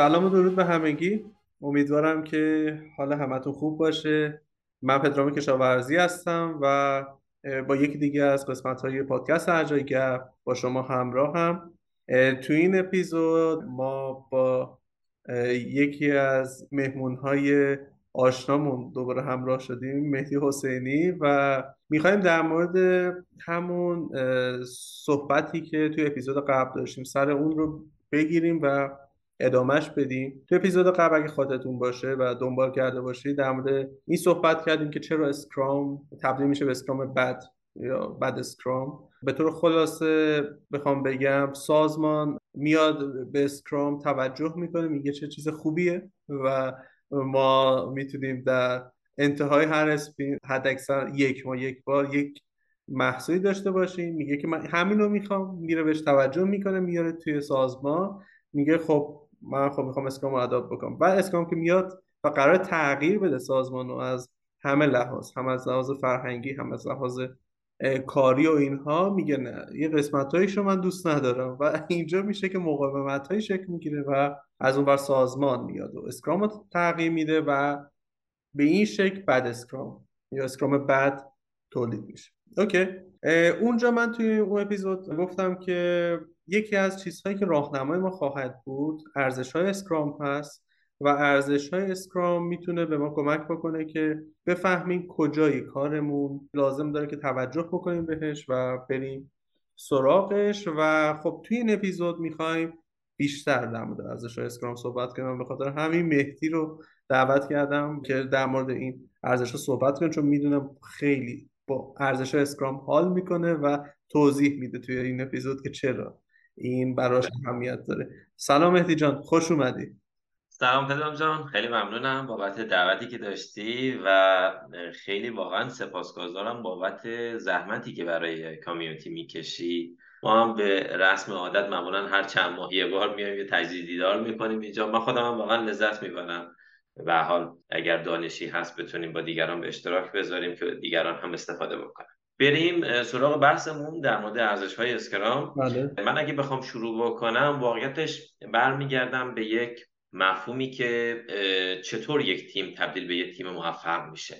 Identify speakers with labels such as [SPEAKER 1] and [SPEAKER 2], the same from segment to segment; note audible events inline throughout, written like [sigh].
[SPEAKER 1] سلام و درود به همگی. امیدوارم که حال همتون خوب باشه. من پدرام کشاورزی هستم و با یکی دیگه از قسمت های پادکست هرجای گپ با شما همراه هم تو این اپیزود ما با یکی از مهمون های آشنامون دوباره همراه شدیم مهدی حسینی و می‌خوایم در مورد همون صحبتی که توی اپیزود قبل داشتیم سر اون رو بگیریم و ادامهش بدیم تو اپیزود قبل اگه خاطرتون باشه و دنبال کرده باشید در مورد این صحبت کردیم که چرا Scrum تبدیل میشه به Scrum بد یا bad Scrum. به طور خلاصه بخوام بگم سازمان میاد به Scrum توجه می‌کنه میگه چه چیز خوبیه و ما می‌تونیم در انتهای هر sprint حد اکثر یک ما یک بار یک محصولی داشته باشیم. میگه که من همین رو می‌خوام. میره بهش توجه می‌کنه میاره توی سازمان. میگه خب من خب می‌خوام اسکرام رو اداپت بکنم. بعد اسکرام که میاد و قرار تغییر بده سازمان رو از همه لحاظ هم از لحاظ فرهنگی هم از لحاظ کاری و اینها میگه نه. یه قسمت رو من دوست ندارم. و [laughs] اینجا میشه که مقاومت های شکل می‌گیره و از اون بر سازمان میاد. و اسکرام تغییر میده و به این شکل bad Scrum یا Scrum بد تولید میشه. okay. اونجا من توی اون اپیزود گفتم که یکی از چیزهایی که راهنمای ما خواهد بود ارزش های Scrum هست و ارزش های Scrum می‌تونه به ما کمک بکنه که بفهمیم کجای کارمون. لازم داره که توجه بکنیم بهش و بریم سراغش و خب توی این اپیزود می‌خوایم بیشتر در مورد ارزش های Scrum صحبت کنم به خاطر همین مهدی رو دعوت کردم که در مورد این ارزش صحبت کنم چون می‌دونم خیلی با ارزش اسکرام حال می‌کنه و توضیح میده توی این اپیزود که چرا این براش اهمیت داره. سلام مهدی جان خوش اومدی.
[SPEAKER 2] سلام پدرام جان خیلی ممنونم بابت دعوتی که داشتی و خیلی واقعا سپاسگزارم بابت زحمتی که برای کامیونیتی می‌کشی. ما هم به رسم عادت معمولا هر چند ماه یه بار میایم یه تجدید دیدار می‌کنیم اینجا. من خودم هم واقعا لذت می‌برم. به حال اگر دانشی هست بتونیم با دیگران به اشتراک بذاریم که دیگران هم استفاده بکنن. بریم سراغ بحثمون در مورد ارزش های اسکرام. بله. من اگه بخوام شروع بکنم واقعیتش برمیگردم به یک مفهومی که چطور یک تیم تبدیل به یک تیم موفق میشه.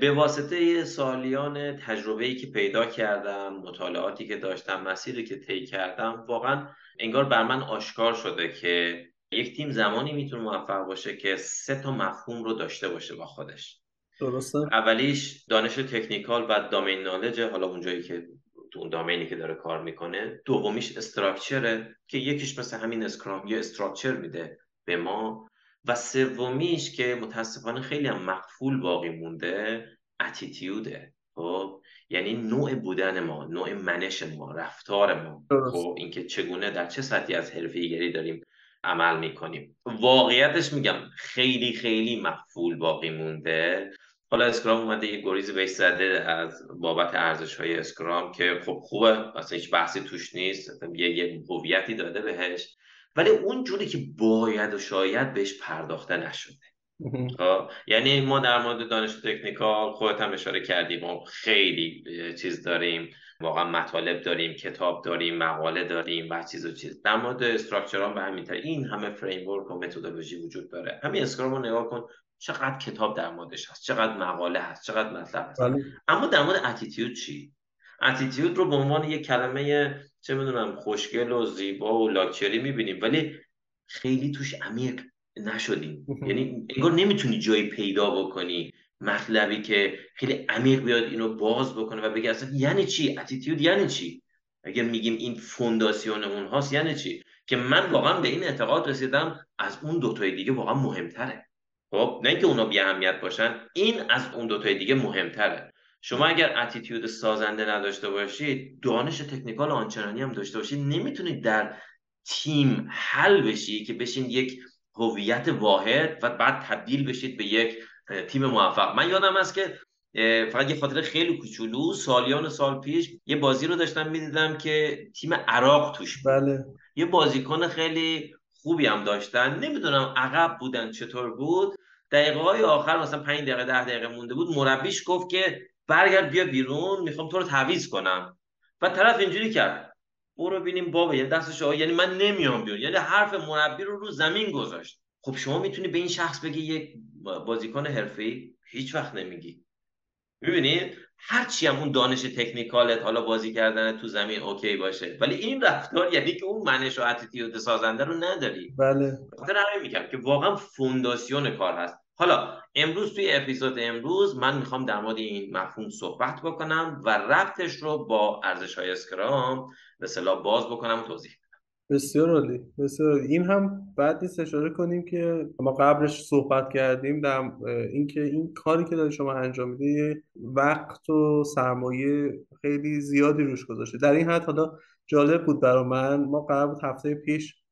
[SPEAKER 2] به واسطه سالیان تجربه‌ای که پیدا کردم مطالعاتی که داشتم مسیری که طی کردم واقعا انگار بر من آشکار شده که یک تیم زمانی می‌تونه موفق باشه که سه تا مفهوم رو داشته باشه با خودش.
[SPEAKER 1] درسته.
[SPEAKER 2] اولیش دانش تکنیکال و دامین نالج حالا اونجایی که تو اون دامینی که داره کار می‌کنه. دومیش استراکچره که یکیش مثل همین اسکرام یه استراکچر میده به ما. و سومیش که متاسفانه خیلی هم مقفول باقی مونده اتیتیوده خب؟ یعنی نوع بودن ما نوع منش ما رفتار ما. خب؟ اینکه چگونه در چه سطحی از حرفه‌ایگری داریم عمل می‌کنیم. واقعیتش میگم خیلی خیلی مقفول باقی مونده. حالا اسکرام اومده یه گریز بهش زده از بابت ارزش های اسکرام که خب خوبه اصلا هیچ بحثی توش نیست. یه یه هویتی داده بهش. ولی اون جوری که باید و شاید بهش پرداخته نشده. خب، یعنی ما در مورد دانش technical خودت هم اشاره کردیم ما خیلی چیز داریم. واقعا مطالب داریم کتاب داریم مقاله داریم و چیز و چیز. در مورد structural به همین این همه framework و متدولوژی وجود داره. همین Scrum رو نگاه کن. چقدر کتاب در موردش هست. چقدر مقاله هست. چقدر مطلب هست. بله. اما در مورد attitude چی؟ attitude رو به عنوان یک کلمه چه می‌دونم خوشگل و زیبا و لاکچری می‌بینیم. ولی خیلی توش عمیق نشدیم. [laughs] یعنی انگار نمی‌تونی جایی پیدا بکنی. مطلبی که خیلی عمیق بیاد اینو باز بکنه و بگه اصلا یعنی چی؟ اتیتیود یعنی چی؟ اگر میگیم این فونداسیون اون هاست یعنی چی؟ که من واقعا به این اعتقاد رسیدم از اون دوتای دیگه واقعا مهمتره. خب نه اینکه اونا بی اهمیت باشن این از اون دوتای دیگه مهمتره. شما اگر اتیتیود سازنده نداشته باشید دانش تکنیکال آنچنانی هم داشته باشید نمی‌تونید در تیم حل بشی که بشین یک هویت واحد و بعد تبدیل بشید به یک تیم موفق. من یادم است که فقط یه خاطر خیلی کوچولو سالیان سال پیش یه بازی رو داشتم می‌دیدم که تیم عراق توش
[SPEAKER 1] بود. بله.
[SPEAKER 2] یه بازیکن خیلی خوبی هم داشتن. نمی‌دونم عقب بودن چطور بود. دقیقه های آخر مثلا 5 دقیقه ده دقیقه مونده بود. مربیش گفت که برگرد بیا بیرون می‌خوام تو رو تعویض کنم. و طرف اینجوری کرد. برو ببینیم بابا یعنی دستش یعنی من نمیام بیرون. یعنی حرف مربی رو رو زمین گذاشت. خب شما می‌تونی به این شخص بگی یک بازیکن حرفه‌ای هیچ وقت نمیگی. می‌بینید هرچی هم اون دانش technical ت حالا بازی کردن تو زمین okay باشه. ولی این رفتار یعنی که اون منش و attitude سازنده رو نداری.
[SPEAKER 1] بله.
[SPEAKER 2] خاطر همین میگم که واقعا foundation کار هست. حالا امروز توی اپیزود امروز من می‌خوام در مورد این مفهوم صحبت بکنم و ربطش رو با ارزش های اسکرام به باز بکنم و توضیح
[SPEAKER 1] بسیار عالی بسیار این هم بعد نیست اشاره کنیم که ما قبلش صحبت کردیم در اینکه این کاری که داری شما انجام میده وقت و سرمایه خیلی زیادی روش گذاشته. در این حد حالا جالب بود برای من ما قرار بود هفته پیش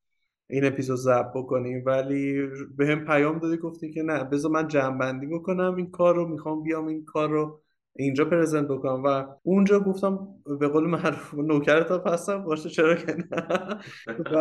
[SPEAKER 1] این اپیزود ضبط بکنیم ولی به هم پیام دادی گفتی که نه بذار من جمع بکنم این کار رو می‌خوام بیام این کار رو اینجا پرزنت بکنم و اونجا گفتم به قول معروف نوکرت هستم باشه چرا که و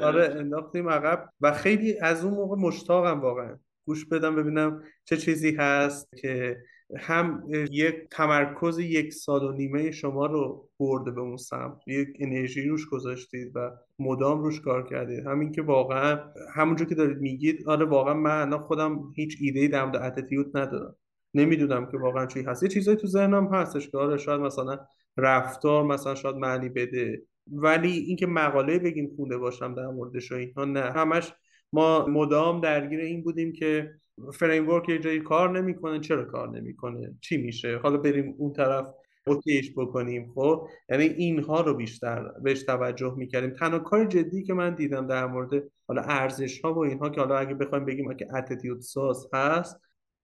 [SPEAKER 1] آره انداختیم عقب و خیلی از اون موقع مشتاقم واقعا. گوش بدم ببینم چه چیزی هست که هم یک تمرکز یک سال و نیمه شما رو برده به اون سمت. یک انرژی روش گذاشتید و مدام روش کار کردید. همین که واقعا همونجور که دارید میگید آره واقعا من خودم هیچ ایده در مورد اتیتیود ندارم. نمی‌دونم که واقعا چی هست. یه چیزایی تو ذهنم هستش که آره شاید مثلا رفتار مثلا شاید معنی بده. ولی اینکه مقاله بگیم خونده باشم در موردش و اینها نه. همش ما مدام درگیر این بودیم که فریم ورک یه جایی کار نمی‌کنه. چرا کار نمی‌کنه؟ چی میشه؟ حالا بریم اون طرف اوکیش بکنیم خب؟ یعنی اینها رو بیشتر بهش توجه می‌کردیم. تنها کار جدی که من دیدم در مورد حالا ارزش ها و اینها که حالا اگه بخوایم بگیم که اتیتیود ساز هست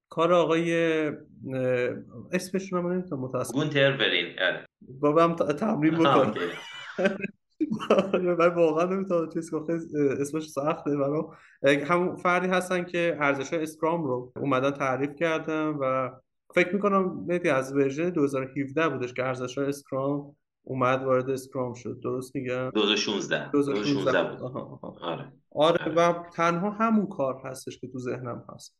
[SPEAKER 1] کار آقای اسمش رو من نمی‌تونم متاسف
[SPEAKER 2] گونتر برین. آره.
[SPEAKER 1] بابا هم تمرین بکنم من واقعا نمی‌تونم چیز اسمش سخته برام. همون فردی هستن که ارزش اسکرام رو اومدن تعریف کردن و فکر می‌کنم میتی از ورژن 2017 بودش که ارزش اسکرام اومد وارد اسکرام شد. درست میگم؟
[SPEAKER 2] 2016 2016 بود.
[SPEAKER 1] آره. آره و تنها همون کار هستش که تو ذهنم هست.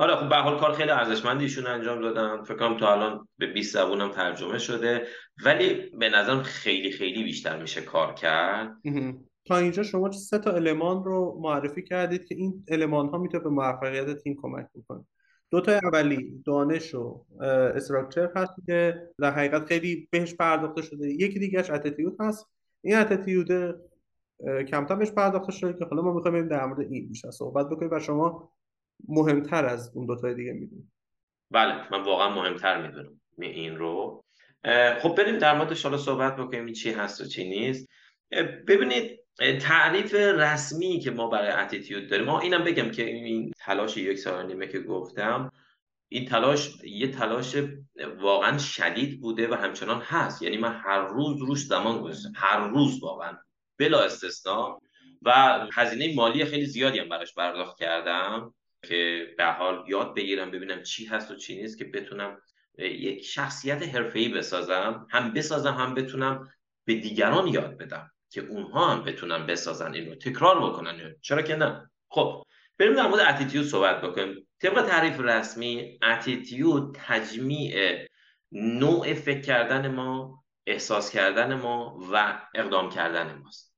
[SPEAKER 2] آره خب به حال کار خیلی ارزشمندی ایشون انجام دادن. فکر کنم تا الان به 20 زبونم ترجمه شده. ولی به نظرم خیلی خیلی بیشتر میشه کار کرد.
[SPEAKER 1] تا اینجا شما سه تا المان رو معرفی کردید که این المان ها می‌تونه به موفقیت تیم کمک بکنه. دو تا اولی دانش و استراکچر هست که در حقیقت خیلی بهش پرداخته شده. یکی دیگهش اتیتیود هست. این اتیتیود کمتر بهش پرداخته شده که حالا ما می‌خوایم در مورد این بیشتر صحبت بکنیم و شما مهمتر از اون دو تا دیگه می‌دونید
[SPEAKER 2] بله من واقعا مهمتر می‌دونم این رو. خب بریم در موردش حالا صحبت بکنیم چی هست و چی نیست. ببینید تعریف رسمی که ما برای اتیتیود داریم ما اینم بگم که این تلاش یک سال نیمه که گفتم این تلاش یه تلاش واقعا شدید بوده و همچنان هست. یعنی من هر روز روش زمان گذاشتم. هر روز واقعا بلا استثنا. و هزینه مالی خیلی زیادی هم براش پرداخت کردم. که به حال یاد بگیرم ببینم چی هست و چی نیست که بتونم یک شخصیت حرفه‌ای بسازم هم بسازم هم بتونم به دیگران یاد بدم که اونها هم بتونن بسازن اینو تکرار بکنن. چرا که نه؟ خب بریم در مورد اتیتیود صحبت بکنیم. طبق تعریف رسمی اتیتیود تجمیع نوع فکر کردن ما احساس کردن ما و اقدام کردن ماست.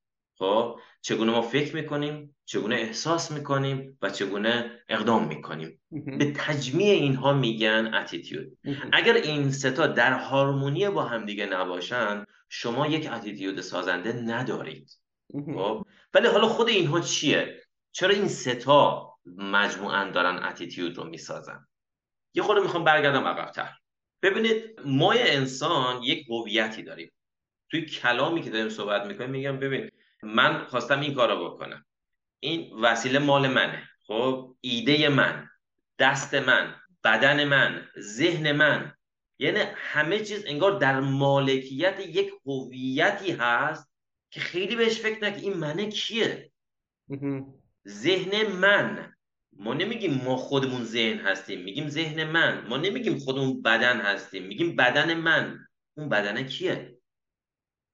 [SPEAKER 2] خب؟ چگونه ما فکر می‌کنیم چگونه احساس می‌کنیم و چگونه اقدام می‌کنیم؟ به تجمیع اینها میگن اتیتیود اگر این ستا در هارمونی با همدیگه نباشن شما یک اتیتیود سازنده ندارید. خب؟ ولی حالا خود اینها چیه؟ چرا این ستا مجموعا دارن اتیتیود رو می‌سازن؟ یه خورده می‌خوام برگردم عقبتر. ببینید ما انسان یک هویتی داریم. توی کلامی که داریم صحبت می‌کنیم میگم ببین من خواستم این کارو بکنم. این وسیله مال منه. خب ایده من دست من بدن من ذهن من. یعنی همه چیز انگار در مالکیت یک هویتی هست که خیلی بهش فکر نکن. این منه کیه؟ ذهن من. ما نمیگیم ما خودمون ذهن هستیم. میگیم ذهن من. ما نمیگیم خودمون بدن هستیم. میگیم بدن من. اون بدنه کیه؟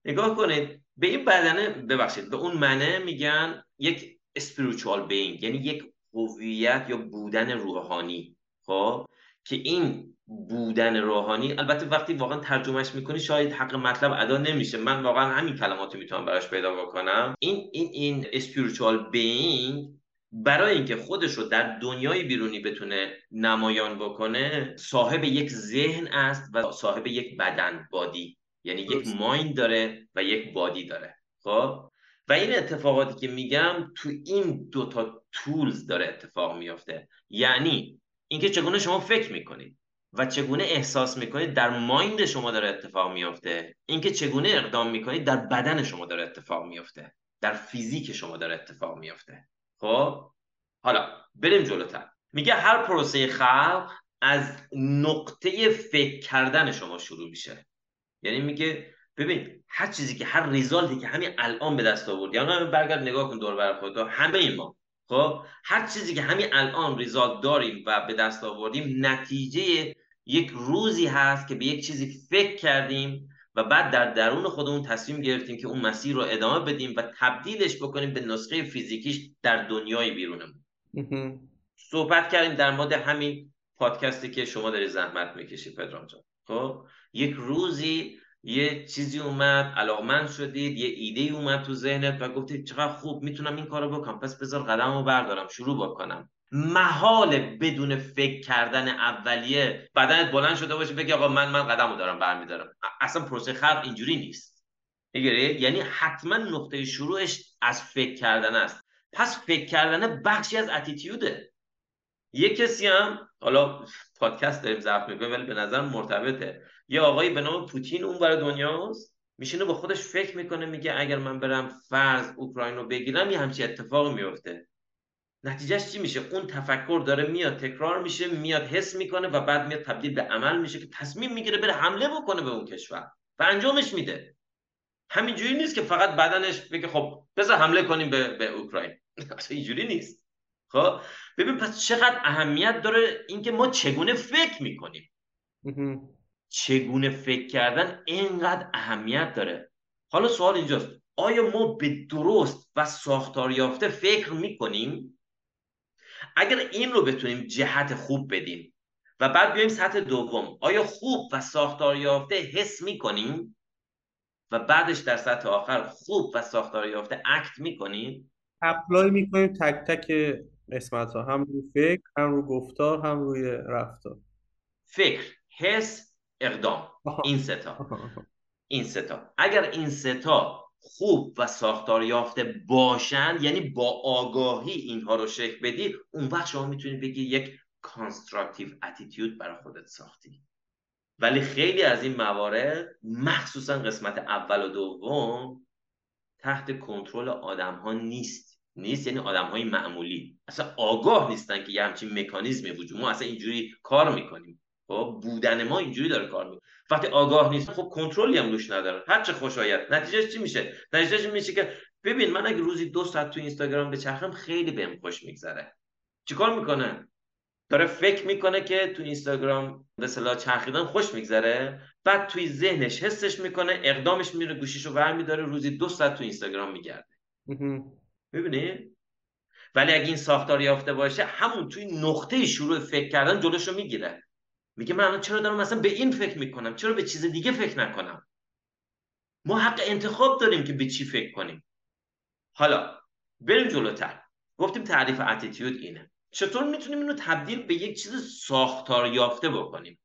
[SPEAKER 2] نگاه کنید. به این بدنه ببخشید به اون منه میگن یک spiritual being یعنی یک هویت یا بودن روحانی خب؟ که این بودن روحانی البته وقتی واقعا ترجمهش می‌کنی شاید حق مطلب ادا نمیشه. من واقعا همین کلمات می‌تونم براش پیدا بکنم. این این این spiritual being برای اینکه خودش رو در دنیای بیرونی بتونه نمایان بکنه صاحب یک ذهن است و صاحب یک بدن بادی یعنی یک مایند داره و یک بادی داره خب؟ و این اتفاقاتی که میگم تو این دوتا تولز داره اتفاق میافته. یعنی اینکه چگونه شما فکر می‌کنید و چگونه احساس می‌کنید در مایند شما داره اتفاق میافته اینکه چگونه اقدام می‌کنید در بدن شما داره اتفاق میافته در فیزیک شما داره اتفاق میافته. خب؟ حالا بریم جلوتر. میگه هر پروسه خلق از نقطه فکر کردن شما شروع میشه. یعنی میگه ببین هر چیزی که هر ریزالتی که همین الان به دست آوردی یعنی برگرد نگاه کن دور بر خودت همه ما خب؟ هر چیزی که همین الان ریزالت داریم و به دست آوردیم نتیجه یک روزی هست که به یک چیزی فکر کردیم و بعد در درون خودمون تصمیم گرفتیم که اون مسیر رو ادامه بدیم و تبدیلش بکنیم به نسخه فیزیکیش در دنیای بیرونمون. صحبت کردیم در مورد همین پادکستی که شما داری زحمت می‌کشید پدرام جان. خب؟ یک روزی یه چیزی اومد علاقمند شدید یه ایده اومد تو ذهنت و گفتید چقدر خوب می‌تونم این کارو بکنم. پس بذار قدم رو بردارم شروع بکنم. محال بدون فکر کردن اولیه بدنت بلند شده باشه بگی آقا من من قدم رو دارم برمیدارم. اصلا پروسه خلق اینجوری نیست. یعنی حتما نقطه شروعش از فکر کردن است. پس فکر کردن بخشی از اتیتیوده یه کسی هم حالا پادکست داریم ضبط می‌کنیم ولی به نظر مرتبطه. یه آقایی به نام پوتین اون برای دنیاست میشینه با خودش فکر می‌کنه میگه اگر من برم فرض اوکراین رو بگیرم یه همچی اتفاق میفته نتیجهش چی میشه؟ اون تفکر داره میاد تکرار میشه میاد حس می‌کنه و بعد میاد تبدیل به عمل میشه که تصمیم می‌گیره بره حمله بکنه به اون کشور و انجامش میده. همینجوری نیست که فقط بدنش بگه خب بذار حمله کنیم به, به اوکراین. [laughs] اینجوری نیست. خب؟ ببین پس چقدر اهمیت داره اینکه ما چگونه فکر می‌کنیم؟ چگونه فکر کردن اینقدر اهمیت داره؟ حالا سوال اینجاست. آیا ما به درست و ساختار یافته فکر می‌کنیم؟ اگر این رو بتونیم جهت خوب بدیم و بعد بیایم سطح دوم آیا خوب و ساختار یافته حس می‌کنیم؟ و بعدش در سطح آخر خوب و ساختار یافته act می‌کنیم؟
[SPEAKER 1] apply می‌کنیم تک تک قسمت ها هم روی فکر هم روی گفتار هم روی رفتار.
[SPEAKER 2] فکر حس اقدام. این ستا این ستا اگر این ستا خوب و ساختار یافته باشن یعنی با آگاهی اینها رو شکل بدی اون وقت شما می‌تونی بگی یک constructive attitude برای خودت ساختی. ولی خیلی از این موارد مخصوصا قسمت اول و دوم تحت کنترل آدم ها نیست. نیست یعنی آدم های معمولی. اصلا آگاه نیستن که یه همچین مکانیزمی وجود ما اصلا اینجوری کار می‌کنیم. خب بودن ما اینجوری داره کار می‌کنه. وقتی آگاه نیست خب کنترلی هم روش نداره. هر چه خوشایت نتیجهش چی میشه؟ نتیجهش میشه که ببین من اگه روزی دو ساعت تو اینستاگرام بچرخم خیلی بهم خوش میگذره. چیکار می‌کنه؟ داره فکر می‌کنه که تو اینستاگرام به صلاح چرخیدن خوش میگذره. بعد توی ذهنش حسش می‌کنه اقدامش میره گوشیشو برمیداره روزی دو ساعت تو اینستاگرام میگرده. می‌بینی ولی اگه این ساختار یافته باشه همون توی نقطه شروع فکر کردن جلوشو می‌گیره. میگه من چرا دارم مثلا به این فکر می‌کنم؟ چرا به چیز دیگه فکر نکنم؟ ما حق انتخاب داریم که به چی فکر کنیم. حالا بریم جلوتر. گفتیم تعریف اتیتیود اینه. چطور می‌تونیم اینو تبدیل به یک چیز ساختار یافته بکنیم؟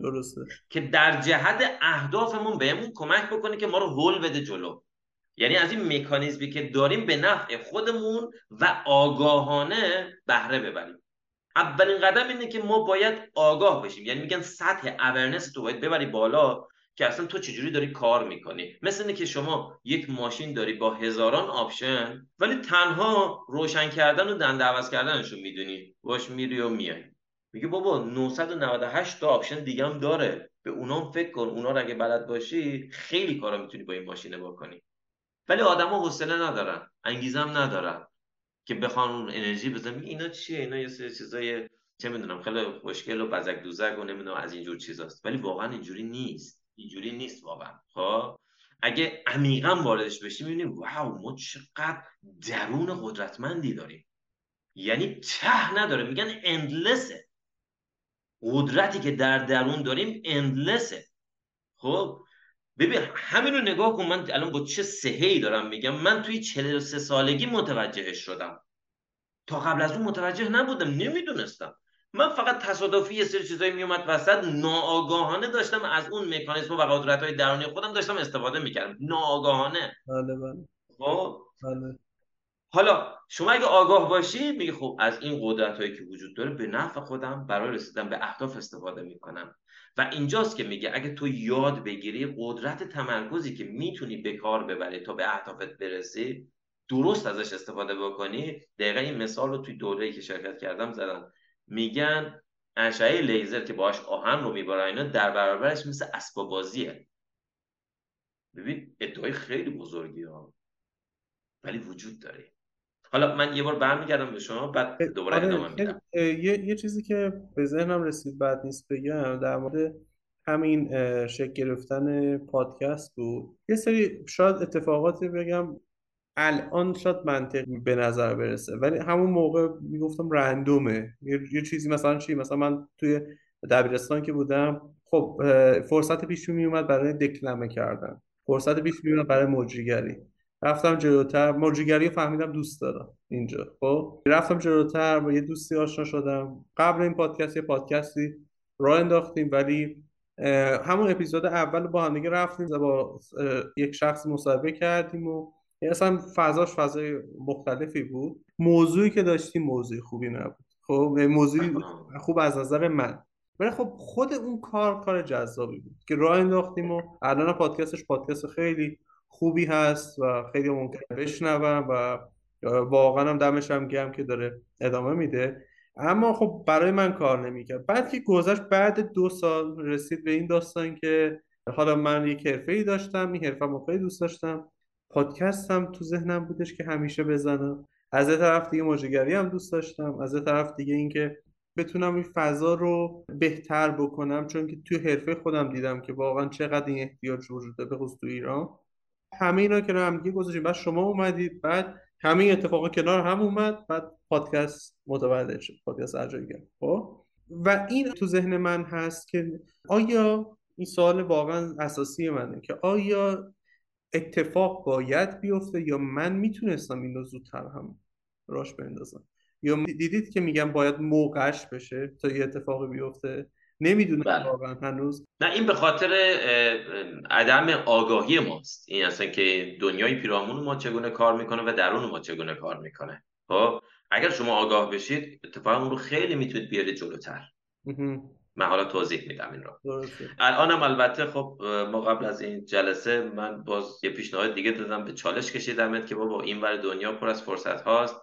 [SPEAKER 1] درسته.
[SPEAKER 2] که در جهت اهدافمون بهمون کمک بکنه که ما رو هول بده جلو. یعنی از این مکانیزمی که داریم به نفع خودمون و آگاهانه بهره ببریم. اولین قدم اینه که ما باید آگاه بشیم. یعنی میگن سطح اورنس تو باید ببری بالا که اصلا تو چجوری داری کار می‌کنی. مثل اینه که شما یک ماشین داری با هزاران option ولی تنها روشن کردن و دنده عوض کردنشو می‌دونی. باش میری و میای. میگه بابا 998 تا option دیگه هم داره. به اونام فکر کن. اونا رو اگه بلد باشی خیلی کارا می‌تونی با این ماشینه بکنی. ولی آدما حوصله ندارن انگیزه‌م ندارن که بخوان اون انرژی بزنن اینا چیه؟ اینا یه سری چیزای چه می‌دونم خیلی خوشگل و بزک دوزک و نمی‌دونم از اینجور چیزاست. ولی واقعا اینجوری نیست. اینجوری نیست واقعا. خب؟ اگه عمیقا واردش بشیم می‌بینیم واو ما چقدر درون قدرتمندی داریم. یعنی ته نداره. میگن اندلسه قدرتی که در درون داریم اندلسه خب؟ ببین همین رو نگاه کن. من الان با چه سهی دارم میگم؟ من توی 43 سالگی متوجهش شدم. تا قبل از اون متوجه نبودم نمی‌دونستم. من فقط تصادفی یه سری چیزایی میومد وسط ناآگاهانه داشتم از اون مکانیزم و قدرت های درونی خودم داشتم استفاده می‌کردم. ناآگاهانه.
[SPEAKER 1] بله بله.
[SPEAKER 2] خب؟
[SPEAKER 1] بله.
[SPEAKER 2] حالا شما اگه آگاه باشی میگه خب از این قدرت هایی که وجود داره به نفع خودم برای رسیدن به اهداف استفاده می‌کنم. و اینجاست که میگه اگه تو یاد بگیری قدرت تمرکزی که می‌تونی به کار ببری تا به اهدافت برسی درست ازش استفاده بکنی. دقیقا این مثال رو توی دوره‌ای که شرکت کردم زدم. میگن اشعه لیزر که باش آهن رو میبارن اینا در برابرش مثل اسباب بازیه ببین ادعای خیلی بزرگی ها ولی وجود داره. حالا من یه بار برمیگردم به شما بعد دوباره
[SPEAKER 1] آره
[SPEAKER 2] ادامه میدم.
[SPEAKER 1] یه, یه چیزی که به ذهنم رسید بعد نیست بگم در مورد همین شکل گرفتن پادکست بود. یه سری شاید اتفاقاتی بگم الان شاید منطقی به نظر برسه ولی همون موقع می‌گفتم رندومه. یه, یه چیزی مثلا چی؟ مثلا من توی دبیرستان که بودم خب فرصت پیش می اومد برای دکلمه کردن. فرصت پیش می اومد برای مجریگری. رفتم جلوتر مجریگری فهمیدم دوست دارم اینجا. خب؟ رفتم جلوتر با یه دوستی آشنا شدم. قبل این پادکست یه پادکستی راه انداختیم ولی همون اپیزود اول با هم دیگه رفتیم با یک شخص مصاحبه کردیم و اصلا فضاش فضای مختلفی بود. موضوعی که داشتیم موضوع خوبی نبود. خب؟ موضوعی خوب از نظر من. ولی خب خود اون کار کار جذابی بود که راه انداختیم و الان پادکستش پادکست خیلی خوبی هست و خیلی ممکن بشنوم و واقعا هم دمش هم گم که داره ادامه میده. اما خب برای من کار نمی‌کرد. بعد که گذشت بعد دو سال رسید به این داستان که حالا من یک حرفه ای داشتم این حرفه خیلی دوست داشتم. پادکست هم تو ذهنم بودش که همیشه بزنم. از یه طرف دیگه موجگری هم دوست داشتم. از یه طرف دیگه اینکه بتونم این فضا رو بهتر بکنم. چون که توی حرفه خودم دیدم که واقعا چقدر این احتیاج وجود داره به خصوص تو ایران. همه اینا که هم دیگه گذاشتیم. بعد شما اومدید بعد همه اتفاقا کنار هم اومد بعد پادکست متولد شد پادکست ارجایگر خب؟ و این تو ذهن من هست که آیا این سوال واقعا اساسی منه که آیا اتفاق باید بیفته یا من می‌تونستم این رو زودتر هم راش بندازم؟ یا دیدید که میگم باید موقعش بشه تا یه اتفاقی بیفته؟ نمی‌دونم بله. واقعا هنوز.
[SPEAKER 2] نه این به خاطر عدم آگاهی ماست. این اصلا که دنیای پیرامون ما چگونه کار می‌کنه و درون ما چگونه کار می‌کنه. خب اگر شما آگاه بشید اتفاقا اون رو خیلی می‌تونید بیارید جلوتر. من حالا توضیح میدم این رو. الانم البته خب ما قبل از این جلسه من باز یه پیشنهاد دیگه دادم به چالش کشیدمت که بابا این ور دنیا پر از فرصت هاست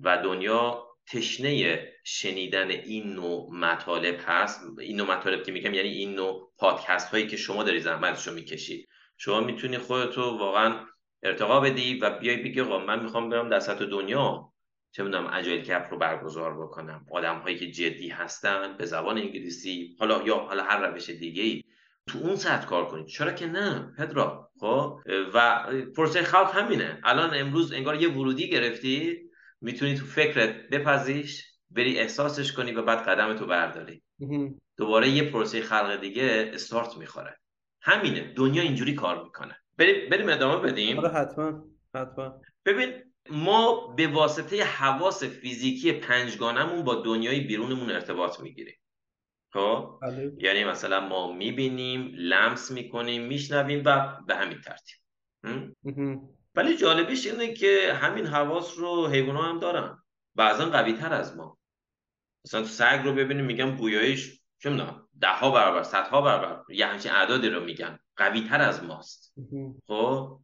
[SPEAKER 2] و دنیا تشنه شنیدن این نوع مطالب هست. این نوع مطالب که میگم یعنی این نوع پادکست هایی که شما داری زحمتشو می‌کشید شما می‌تونی خودتو واقعا ارتقا بدی و بیای بگی آقا من می‌خوام برم در سطح دنیا چه می‌دونم اجایل کپ رو برگزار بکنم. آدم هایی که جدی هستن به زبان انگلیسی حالا یا حالا هر روش دیگه ای تو اون سطح کار کنید چرا که نه پدرا. خب؟ و پروسه خلق همینه. الان امروز انگار یه ورودی گرفتی. می‌تونی تو فکرت بپذیش بری احساسش کنی و بعد قدم تو برداری. دوباره یه پروسه خلق دیگه استارت می‌خوره. همینه. دنیا اینجوری کار می‌کنه. بریم بریم ادامه بدیم.
[SPEAKER 1] آره حتما حتما.
[SPEAKER 2] ببین ما به واسطه حواس فیزیکی پنجگانمون با دنیای بیرونمون ارتباط می‌گیریم. خب؟ بله. یعنی مثلا ما می‌بینیم لمس می‌کنیم میشنویم و به همین ترتیب. ولی جالبیش اینه که همین حواس رو حیوان هم دارن. بعضا قوی تر از ما. مثلا تو سگ رو ببینیم میگن بویایش چه می‌دونم ده ها برابر صدها برابر. یه همچین اعدادی رو میگن. قوی تر از ماست. خب؟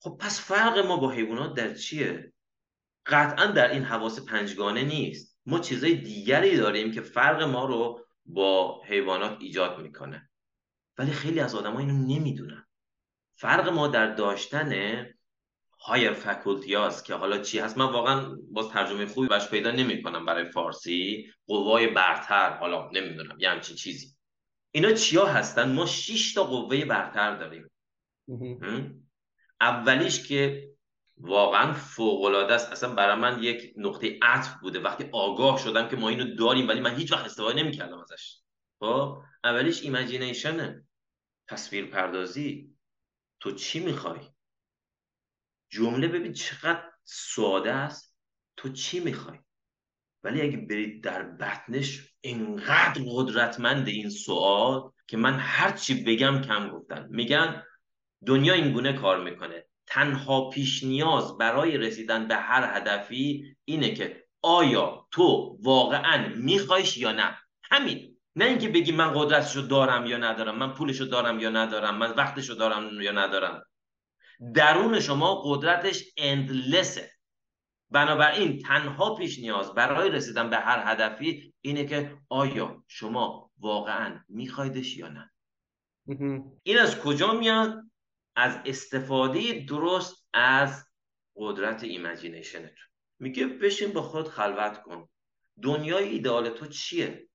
[SPEAKER 2] خب پس فرق ما با حیوانات در چیه؟ قطعا در این حواس پنجگانه نیست. ما چیزای دیگری داریم که فرق ما رو با حیوانات ایجاد می‌کنه. ولی خیلی از آدم ها اینو نمی‌دونن. فرق ما در داشتن هایر فکولتی هاست که حالا چی هست؟ من واقعا باز ترجمه خوبی باش پیدا نمی کنم برای فارسی. قوای برتر حالا نمی‌دونم یه همچین چیزی. اینا چیا هستن؟ ما 6 تا قوه برتر داریم. اولیش که واقعا فوق العاده است. اصلا برای من یک نقطه عطف بوده. وقتی آگاه شدم که ما اینو داریم ولی من هیچ وقت استفاده نمی‌کردم ازش. خب؟ اولیش ایمیجینیشنه تصویر پردازی تو چی می‌خوای؟ جمله ببین چقدر ساده است. تو چی می‌خوای؟ ولی اگه برید در بطنش انقدر قدرتمند این سوال که من هر چی بگم کم گفتن. میگن دنیا این گونه کار می‌کنه. تنها پیش نیاز برای رسیدن به هر هدفی اینه که آیا تو واقعا میخوایش یا نه؟ همین. نه اینکه بگی من قدرتشو دارم یا ندارم من پولشو دارم یا ندارم من وقتشو دارم یا ندارم. درون شما قدرتش اندلسه بنابراین تنها پیش نیاز برای رسیدن به هر هدفی اینه که آیا شما واقعا میخوایدش یا نه؟ این از کجا میاد؟ از استفاده درست از قدرت imagination تون. میگه بشین با خود خلوت کن. دنیای ایدئال تو چیه؟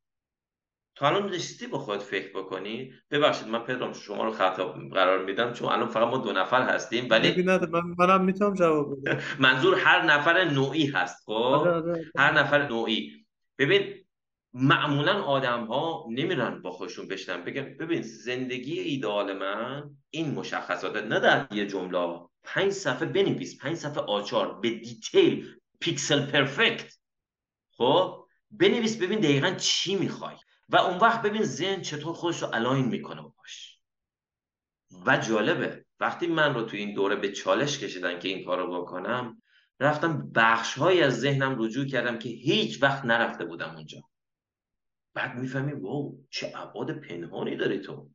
[SPEAKER 2] تا الان نشستی با خودت فکر بکنی؟ ببخشید من پدرام شما رو خطاب قرار میدم چون الان فقط ما دو نفر هستیم ولی
[SPEAKER 1] من منم می‌تونم جواب بدم. [laughs]
[SPEAKER 2] منظور هر نفر نوعی هست خب؟ آره، آره، آره. هر نفر نوعی. ببین معمولا آدم ها نمیرن با خودشون بشینن. بگن ببین زندگی ایدال من این مشخصات نه در یه جمله پنج صفحه بنویس. پنج صفحه آچار. به detail. pixel perfect. خب؟ بنویس ببین دقیقا چی می‌خوای. و اون وقت ببین ذهن چطور خودش رو align می‌کنه باش و جالبه. وقتی من رو تو این دوره به چالش کشیدن که این کار رو بکنم رفتم بخش از ذهنم رجوع کردم که هیچ وقت نرفته بودم اونجا. بعد می‌فهمی واو چه ابعاد پنهانی داری تو.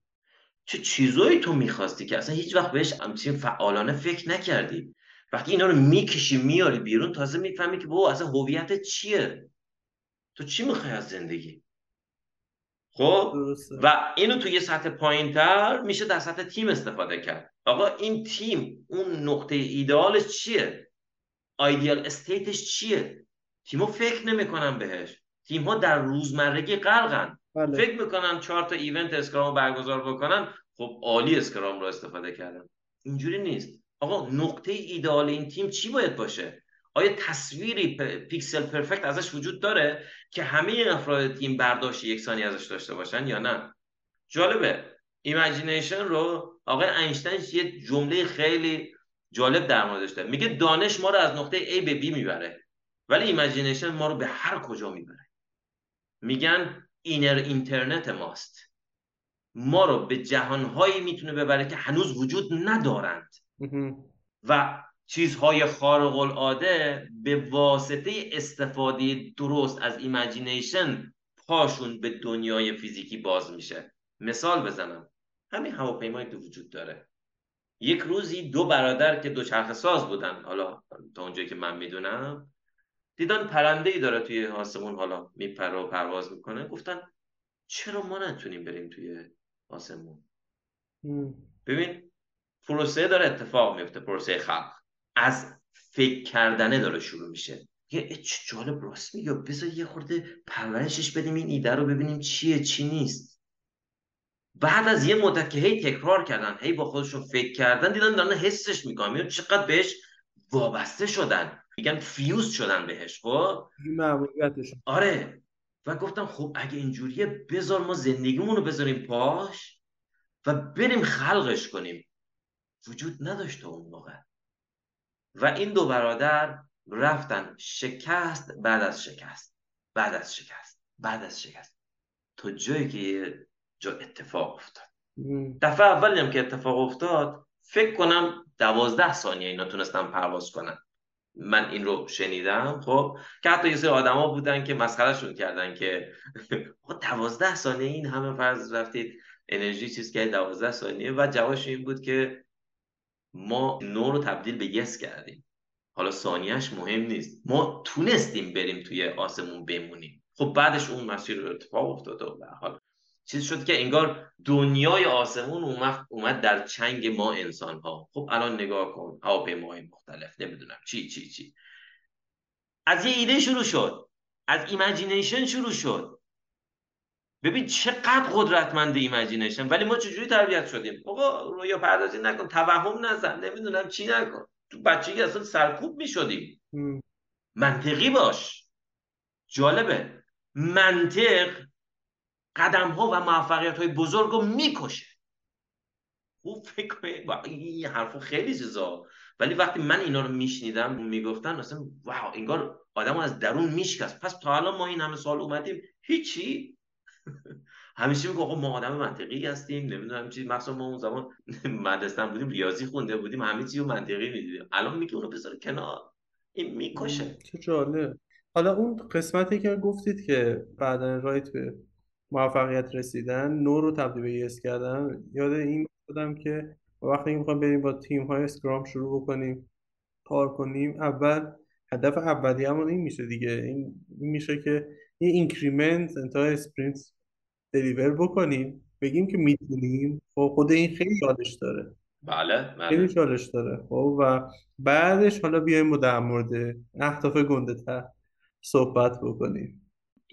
[SPEAKER 2] چه چیزایی تو می‌خواستی که اصلا هیچ وقت بهش همچین فعالانه فکر نکردی. وقتی اینا رو می‌کشی میاری بیرون تازه می‌فهمی که بابا اصلا هویت چیه؟ تو چی می‌خوای از زندگی؟ خب؟ و اینو تو یه سطح پایین تر میشه در سطح تیم استفاده کرد. آقا این تیم اون نقطه ایدئالش چیه؟ ideal state ش چیه؟ تیما فکر نمی‌کنن بهش. تیم ها در روزمرگی غرقن. بله. فکر می‌کنن چهار تا event اسکرام برگزار بکنن. خب عالی اسکرام رو استفاده کردن. اینجوری نیست. آقا نقطه ایدئال این تیم چی باید باشه؟ آیا تصویری pixel perfect ازش وجود داره که همه افراد تیم برداشت یکسانی ازش داشته باشن یا نه؟ جالبه. imagination رو آقای اینشتین یه جمله خیلی جالب در موردش داره. میگه دانش ما رو از نقطه A به B می‌بره ولی imagination ما رو به هر کجا می‌بره. میگن inner internet ماست. ما رو به جهانهایی می‌تونه ببره که هنوز وجود ندارند. و چیزهای خارق العاده به واسطه استفاده درست از imagination پاشون به دنیای فیزیکی باز میشه. مثال بزنم. همین هواپیمایی که وجود داره. یک روزی دو برادر که دوچرخه ساز بودن حالا تا اونجایی که من می‌دونم دیدن پرنده ای داره توی آسمون حالا میپره و پرواز می‌کنه. گفتن چرا ما نتونیم بریم توی آسمون؟ ببین پروسه داره اتفاق میفته پروسه خلق. از فکر کردنه داره شروع میشه. یه چه جالب راست میگه. بذار یه خورده پرورشش بدیم این ایده رو ببینیم چیه چی نیست. بعد از یه مدت که هی تکرار کردن هی با خودشون فکر کردن دیدن دارن حسش می‌کنن. چقدر بهش وابسته شدن. میگن فیوز شدن بهش خب؟ آره. و گفتم خب اگه اینجوریه بذار ما زندگیمون رو بذاریم پاش و بریم خلقش کنیم. وجود نداشت اون موقع. و این دو برادر رفتن شکست بعد از شکست بعد از شکست بعد از شکست. تا جایی که جا اتفاق افتاد. دفعه اولی هم که اتفاق افتاد فکر کنم دوازده ثانیه اینا تونستن پرواز کنن. من این رو شنیدم خب که حتی یه سری آدما بودن که مسخرهشون کردن که [laughs] دوازده ثانیه این همه فرض رفتید. انرژی چیز که دوازده ثانیه. و جوابش این بود که ما نو رو تبدیل به یس کردیم. حالا ثانیهش مهم نیست. ما تونستیم بریم توی آسمون بمونیم. خب بعدش اون مسیر رو اتفاق افتاد و به حال چیز شد که انگار دنیای آسمون اومد, اومد در چنگ ما انسان ها خب الان نگاه کن هواپیماهای مختلف نمی‌دونم چی چی چی. از یه ایده شروع شد. از imagination شروع شد. ببین چقدر قدرتمند imagination ولی ما چجوری تربیت شدیم؟ آقا رویا پردازی نکن توهم نزن نمی‌دونم چی نکن. تو بچگی اصلا سرکوب می‌شدیم. منطقی باش. جالبه. منطق قدم ها و موفقیت های بزرگ رو می‌کشه. خوب فکر این حرف خیلی چیزا. ولی وقتی من اینا رو میشنیدم می‌گفتن اصلا واو انگار آدم از درون میشکست. پس تا الان ما این همه سال اومدیم. هیچی. [laughs] همیشه میگه ما آدم منطقی هستیم نمی‌دونم چی. مثلا ما اون زمان [laughs] مدرسه بودیم ریاضی خونده بودیم همه چی رو منطقی می‌دیدیم. الان میگه اونو بذاره کنار. این می‌کشه.
[SPEAKER 1] چه جالب. حالا اون قسمتی که گفتید که بعدا رایت به موفقیت رسیدن نو رو تبدیل به یس کردن یاد این بودم که وقتی می‌خوایم بریم با تیم های اسکرام شروع بکنیم کار کنیم اول هدف اولیه‌مون این میشه دیگه. این, میشه که یه increment انتهای sprint deliver بکنیم. بگیم که می‌تونیم. خب خود این خیلی یادش داره.
[SPEAKER 2] بله بله.
[SPEAKER 1] خیلی چالش داره. خب و بعدش حالا بیایم و در مورد اهداف گنده تر صحبت بکنیم.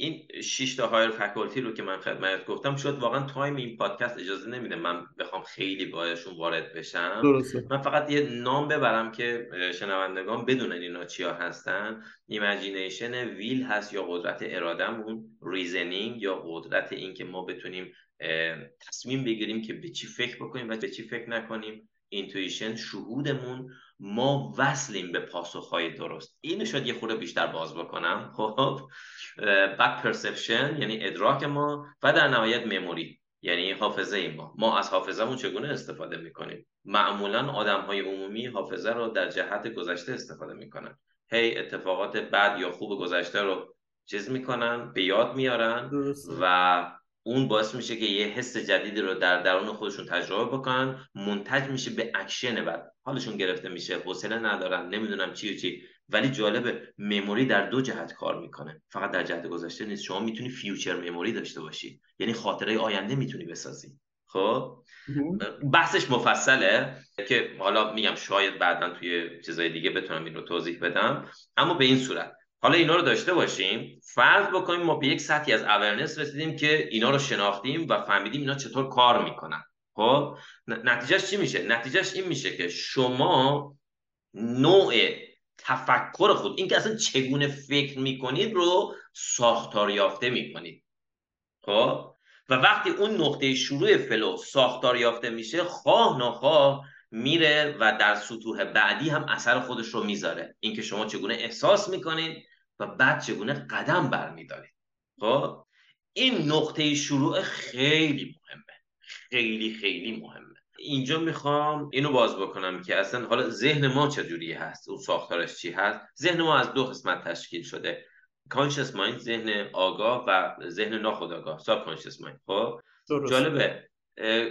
[SPEAKER 2] این 6 تا higher faculty رو که من خدمت گفتم شد واقعا time این پادکست اجازه نمیده من بخوام خیلی باهاشون وارد بشم.
[SPEAKER 1] درسته.
[SPEAKER 2] من فقط یه نام ببرم که شنوندگان بدونن اینا چیا هستن. imagination will هست یا قدرت ارادهمون؟ reasoning یا قدرت این که ما بتونیم تصمیم بگیریم که به چی فکر بکنیم و به چی فکر نکنیم. intuition شهودمون. ما وصلیم به پاسخهای درست. اینو شاید یه خورده بیشتر باز بکنم. خب بعد perception یعنی ادراک ما و در نهایت memory یعنی حافظه ای ما. ما از حافظهمون چگونه استفاده می‌کنیم؟ معمولا آدم های عمومی حافظه رو در جهت گذشته استفاده می‌کنن. هی اتفاقات بد یا خوب گذشته رو چیز می‌کنن به یاد میارن و اون باعث میشه که یه حس جدیدی رو در درون خودشون تجربه بکنن منتج میشه به اکشن بعد. حالشون گرفته میشه حوصله ندارن نمی‌دونم چی و چی. ولی جالبه memory در دو جهت کار می‌کنه. فقط در جهت گذشته نیست. شما می‌تونی future memory داشته باشی. یعنی خاطره آینده می‌تونی بسازی. خب؟ بحثش مفصله که حالا میگم شاید بعدا توی چیزای دیگه بتونم این رو توضیح بدم. اما به این صورت. حالا اینا رو داشته باشیم. فرض بکنیم ما به یک سطحی از اورنس رسیدیم که اینا رو شناختیم و فهمیدیم اینا چطور کار می‌کنن. خب؟ نتیجهش چی میشه؟ نتیجهش این میشه که شما نوع تفکر خود این که اصلا چگونه فکر می‌کنید رو ساختار یافته می‌کنید. خب؟ و وقتی اون نقطه شروع فلو ساختار یافته میشه خواه ناخواه میره و در سطوح بعدی هم اثر خودش رو می‌ذاره. اینکه شما چگونه احساس می‌کنید و بعد چگونه قدم برمیدارید. خب؟ این نقطه شروع خیلی مهمه. خیلی خیلی مهمه. اینجا می‌خوام اینو باز بکنم که اصلا حالا ذهن ما چجوری هست؟ اون ساختارش چی هست؟ ذهن ما از دو قسمت تشکیل شده. conscious mind ذهن آگاه و ذهن ناخودآگاه. subconscious mind. خب؟ جالبه.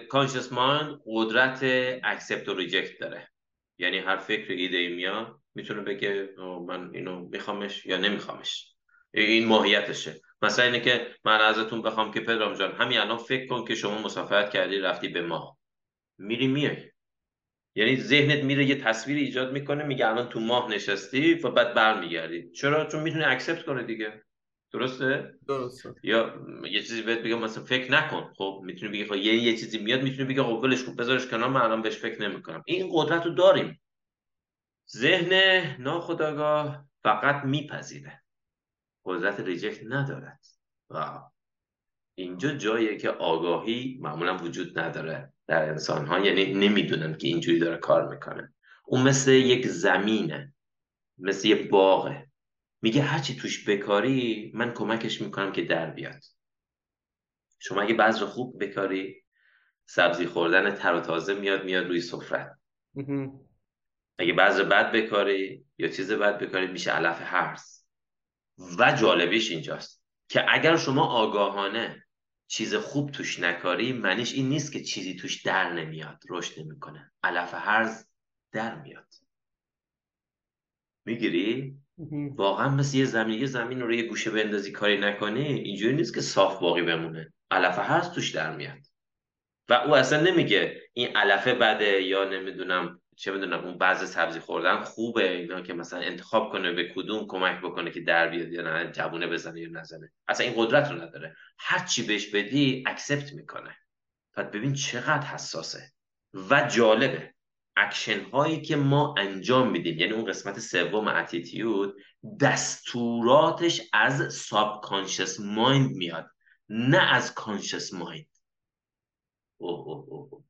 [SPEAKER 2] conscious mind قدرت accept و reject داره. یعنی هر فکر ایده ای میاد می‌تونه بگه من اینو میخوامش یا نمیخوامش. این ماهیتشه. مثلا اینه که من ازتون بخوام که پدرام جان همین الان فکر کن که شما مسافرت کردی رفتی به ماه. میری میای. یعنی ذهنت میره یه تصویر ایجاد می‌کنه میگه الان تو ماه نشستی و بعد برمیگردی. چرا؟ چون می‌تونی accept کنه دیگه. درسته؟
[SPEAKER 1] درسته.
[SPEAKER 2] یا یه چیزی بهت بگم مثلا فکر نکن. خب می‌تونی بگی خب یه یه چیزی میاد می‌تونی بگی خب ولش کن بذارش کنار من الان بهش فکر نمی‌کنم. این قدرت رو داریم. ذهن ناخودآگاه فقط میپذیره. قدرت ریجکت ندارد. و اینجا جاییه که آگاهی معمولا وجود نداره در انسان ها یعنی نمی‌دونن که اینجوری داره کار می‌کنه. اون مثل یک زمینه. مثل یه باغه. میگه هرچی توش بکاری من کمکش می‌کنم که در بیاد. شما اگه بذر خوب بکاری سبزی خوردن تر و تازه میاد میاد روی سفرت اگه بذر بد بکاری یا چیز بد بکاری میشه علف هرز و جالبیش اینجاست که اگر شما آگاهانه چیز خوب توش نکاری معنیش این نیست که چیزی توش در نمیاد رشد نمی‌کنه. علف هرز در میاد. می‌گیری؟ واقعا مثل یه زمین یه زمین رو یه گوشه بندازی کاری نکنی اینجوری نیست که صاف باقی بمونه. علف هرز توش در میاد. و او اصلا نمیگه این علفه بده یا نمی‌دونم چه می‌دونم اون بعض سبزی خوردن خوبه اینا که مثلا انتخاب کنه به کدوم کمک بکنه که در بیاد یا نه جوونه بزنه یا نزنه. اصلا این قدرت رو نداره. هر چی بهش بدی اکسپت می‌کنه. پس ببین چقدر حساسه و جالبه. اکشن هایی که ما انجام میدیم یعنی اون قسمت سوم attitude دستوراتش از subconscious mind میاد نه از conscious mind. اوه اوه اوه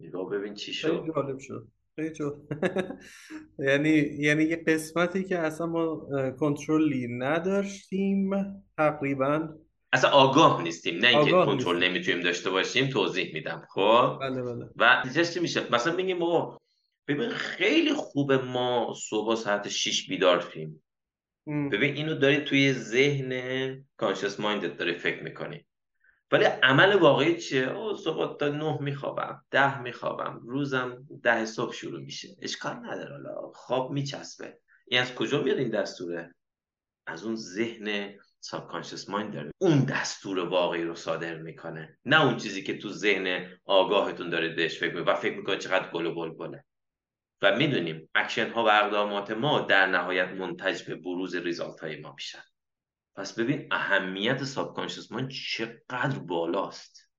[SPEAKER 2] نگاه ببین چی شد.
[SPEAKER 1] جالب شد. [laughs] یعنی یعنی یه قسمتی که اصلا ما کنترلی نداشتیم تقریبا.
[SPEAKER 2] اصلا آگاه نیستیم نه اینکه کنترل نمی‌تونیم داشته باشیم توضیح میدم خب؟
[SPEAKER 1] بله بله.
[SPEAKER 2] و نتیجهش چی میشه؟ مثلا میگیم او ببین خیلی خوبه ما صبح ساعت 6 بیدار شیم. ببین اینو داری توی ذهن کانشس مایندت داری فکر می‌کنی. ولی عمل واقعی چیه؟ او صبح تا نه میخوابم ده میخوابم روزم ده صبح شروع میشه. اشکال نداره حالا خواب میچسبه. این از کجا میاد این دستوره؟ از اون ذهن subconscious mind داره. اون دستور واقعی رو صادر می‌کنه. نه اون چیزی که تو ذهن آگاهتون داره بهش فکر و فکر می‌کنه چقدر گل و بلبله. و می‌دونیم اکشن ها و اقدامات ما در نهایت منتج به بروز result های ما میشن. پس ببین اهمیت subconscious mind چقدر بالاست.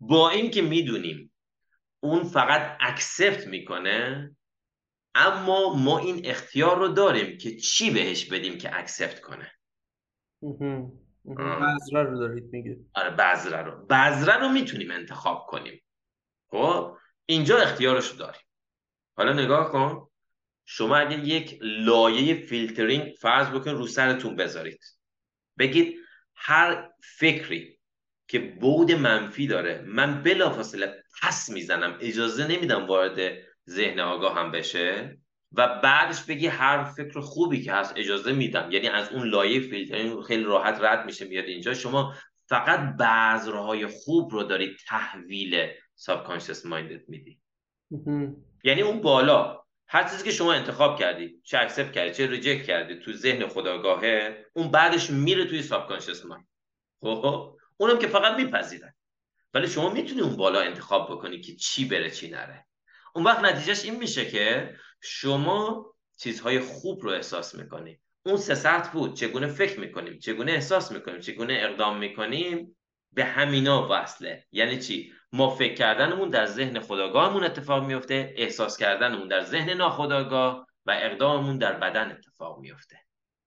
[SPEAKER 2] با اینکه می‌دونیم اون فقط accept می‌کنه اما ما این اختیار رو داریم که چی بهش بدیم که accept کنه.
[SPEAKER 1] بذره رو دارید میگه.
[SPEAKER 2] آره بذره رو. بذره رو می‌تونیم انتخاب کنیم. خب؟ اینجا اختیارش رو داریم. حالا نگاه کن. شما اگه یک لایه فیلترینگ فرض بکن رو سرتون بذارید. بگید هر فکری که بود منفی داره من بلافاصله پس می‌زنم اجازه نمیدم وارد ذهن آگاه هم بشه. و بعدش بگی هر فکر خوبی که هست اجازه میدم. یعنی از اون لایه فیلترینگ خیلی راحت رد میشه میاد اینجا. شما فقط بذرهای خوب رو دارید تحویل subconscious mind ت میدی یعنی اون بالا. هر چیزی که شما انتخاب کردی چه accept کردی چه reject کردی تو ذهن خودآگاهه اون بعدش میره توی subconscious mind خب؟ اونم که فقط میپذیره. ولی شما می‌تونی اون بالا انتخاب بکنی که چی بره چی نره. اون وقت نتیجهش این میشه که شما چیزهای خوب رو احساس می‌کنی. اون سه سطح بود. چگونه فکر می‌کنیم؟ چگونه احساس می‌کنیم؟ چگونه اقدام می‌کنیم؟ به همینا وصله. یعنی چی؟ ما فکر کردنمون در ذهن خودآگاهمون اتفاق میفته احساس کردنمون در ذهن ناخودآگاه و اقداممون در بدن اتفاق میفته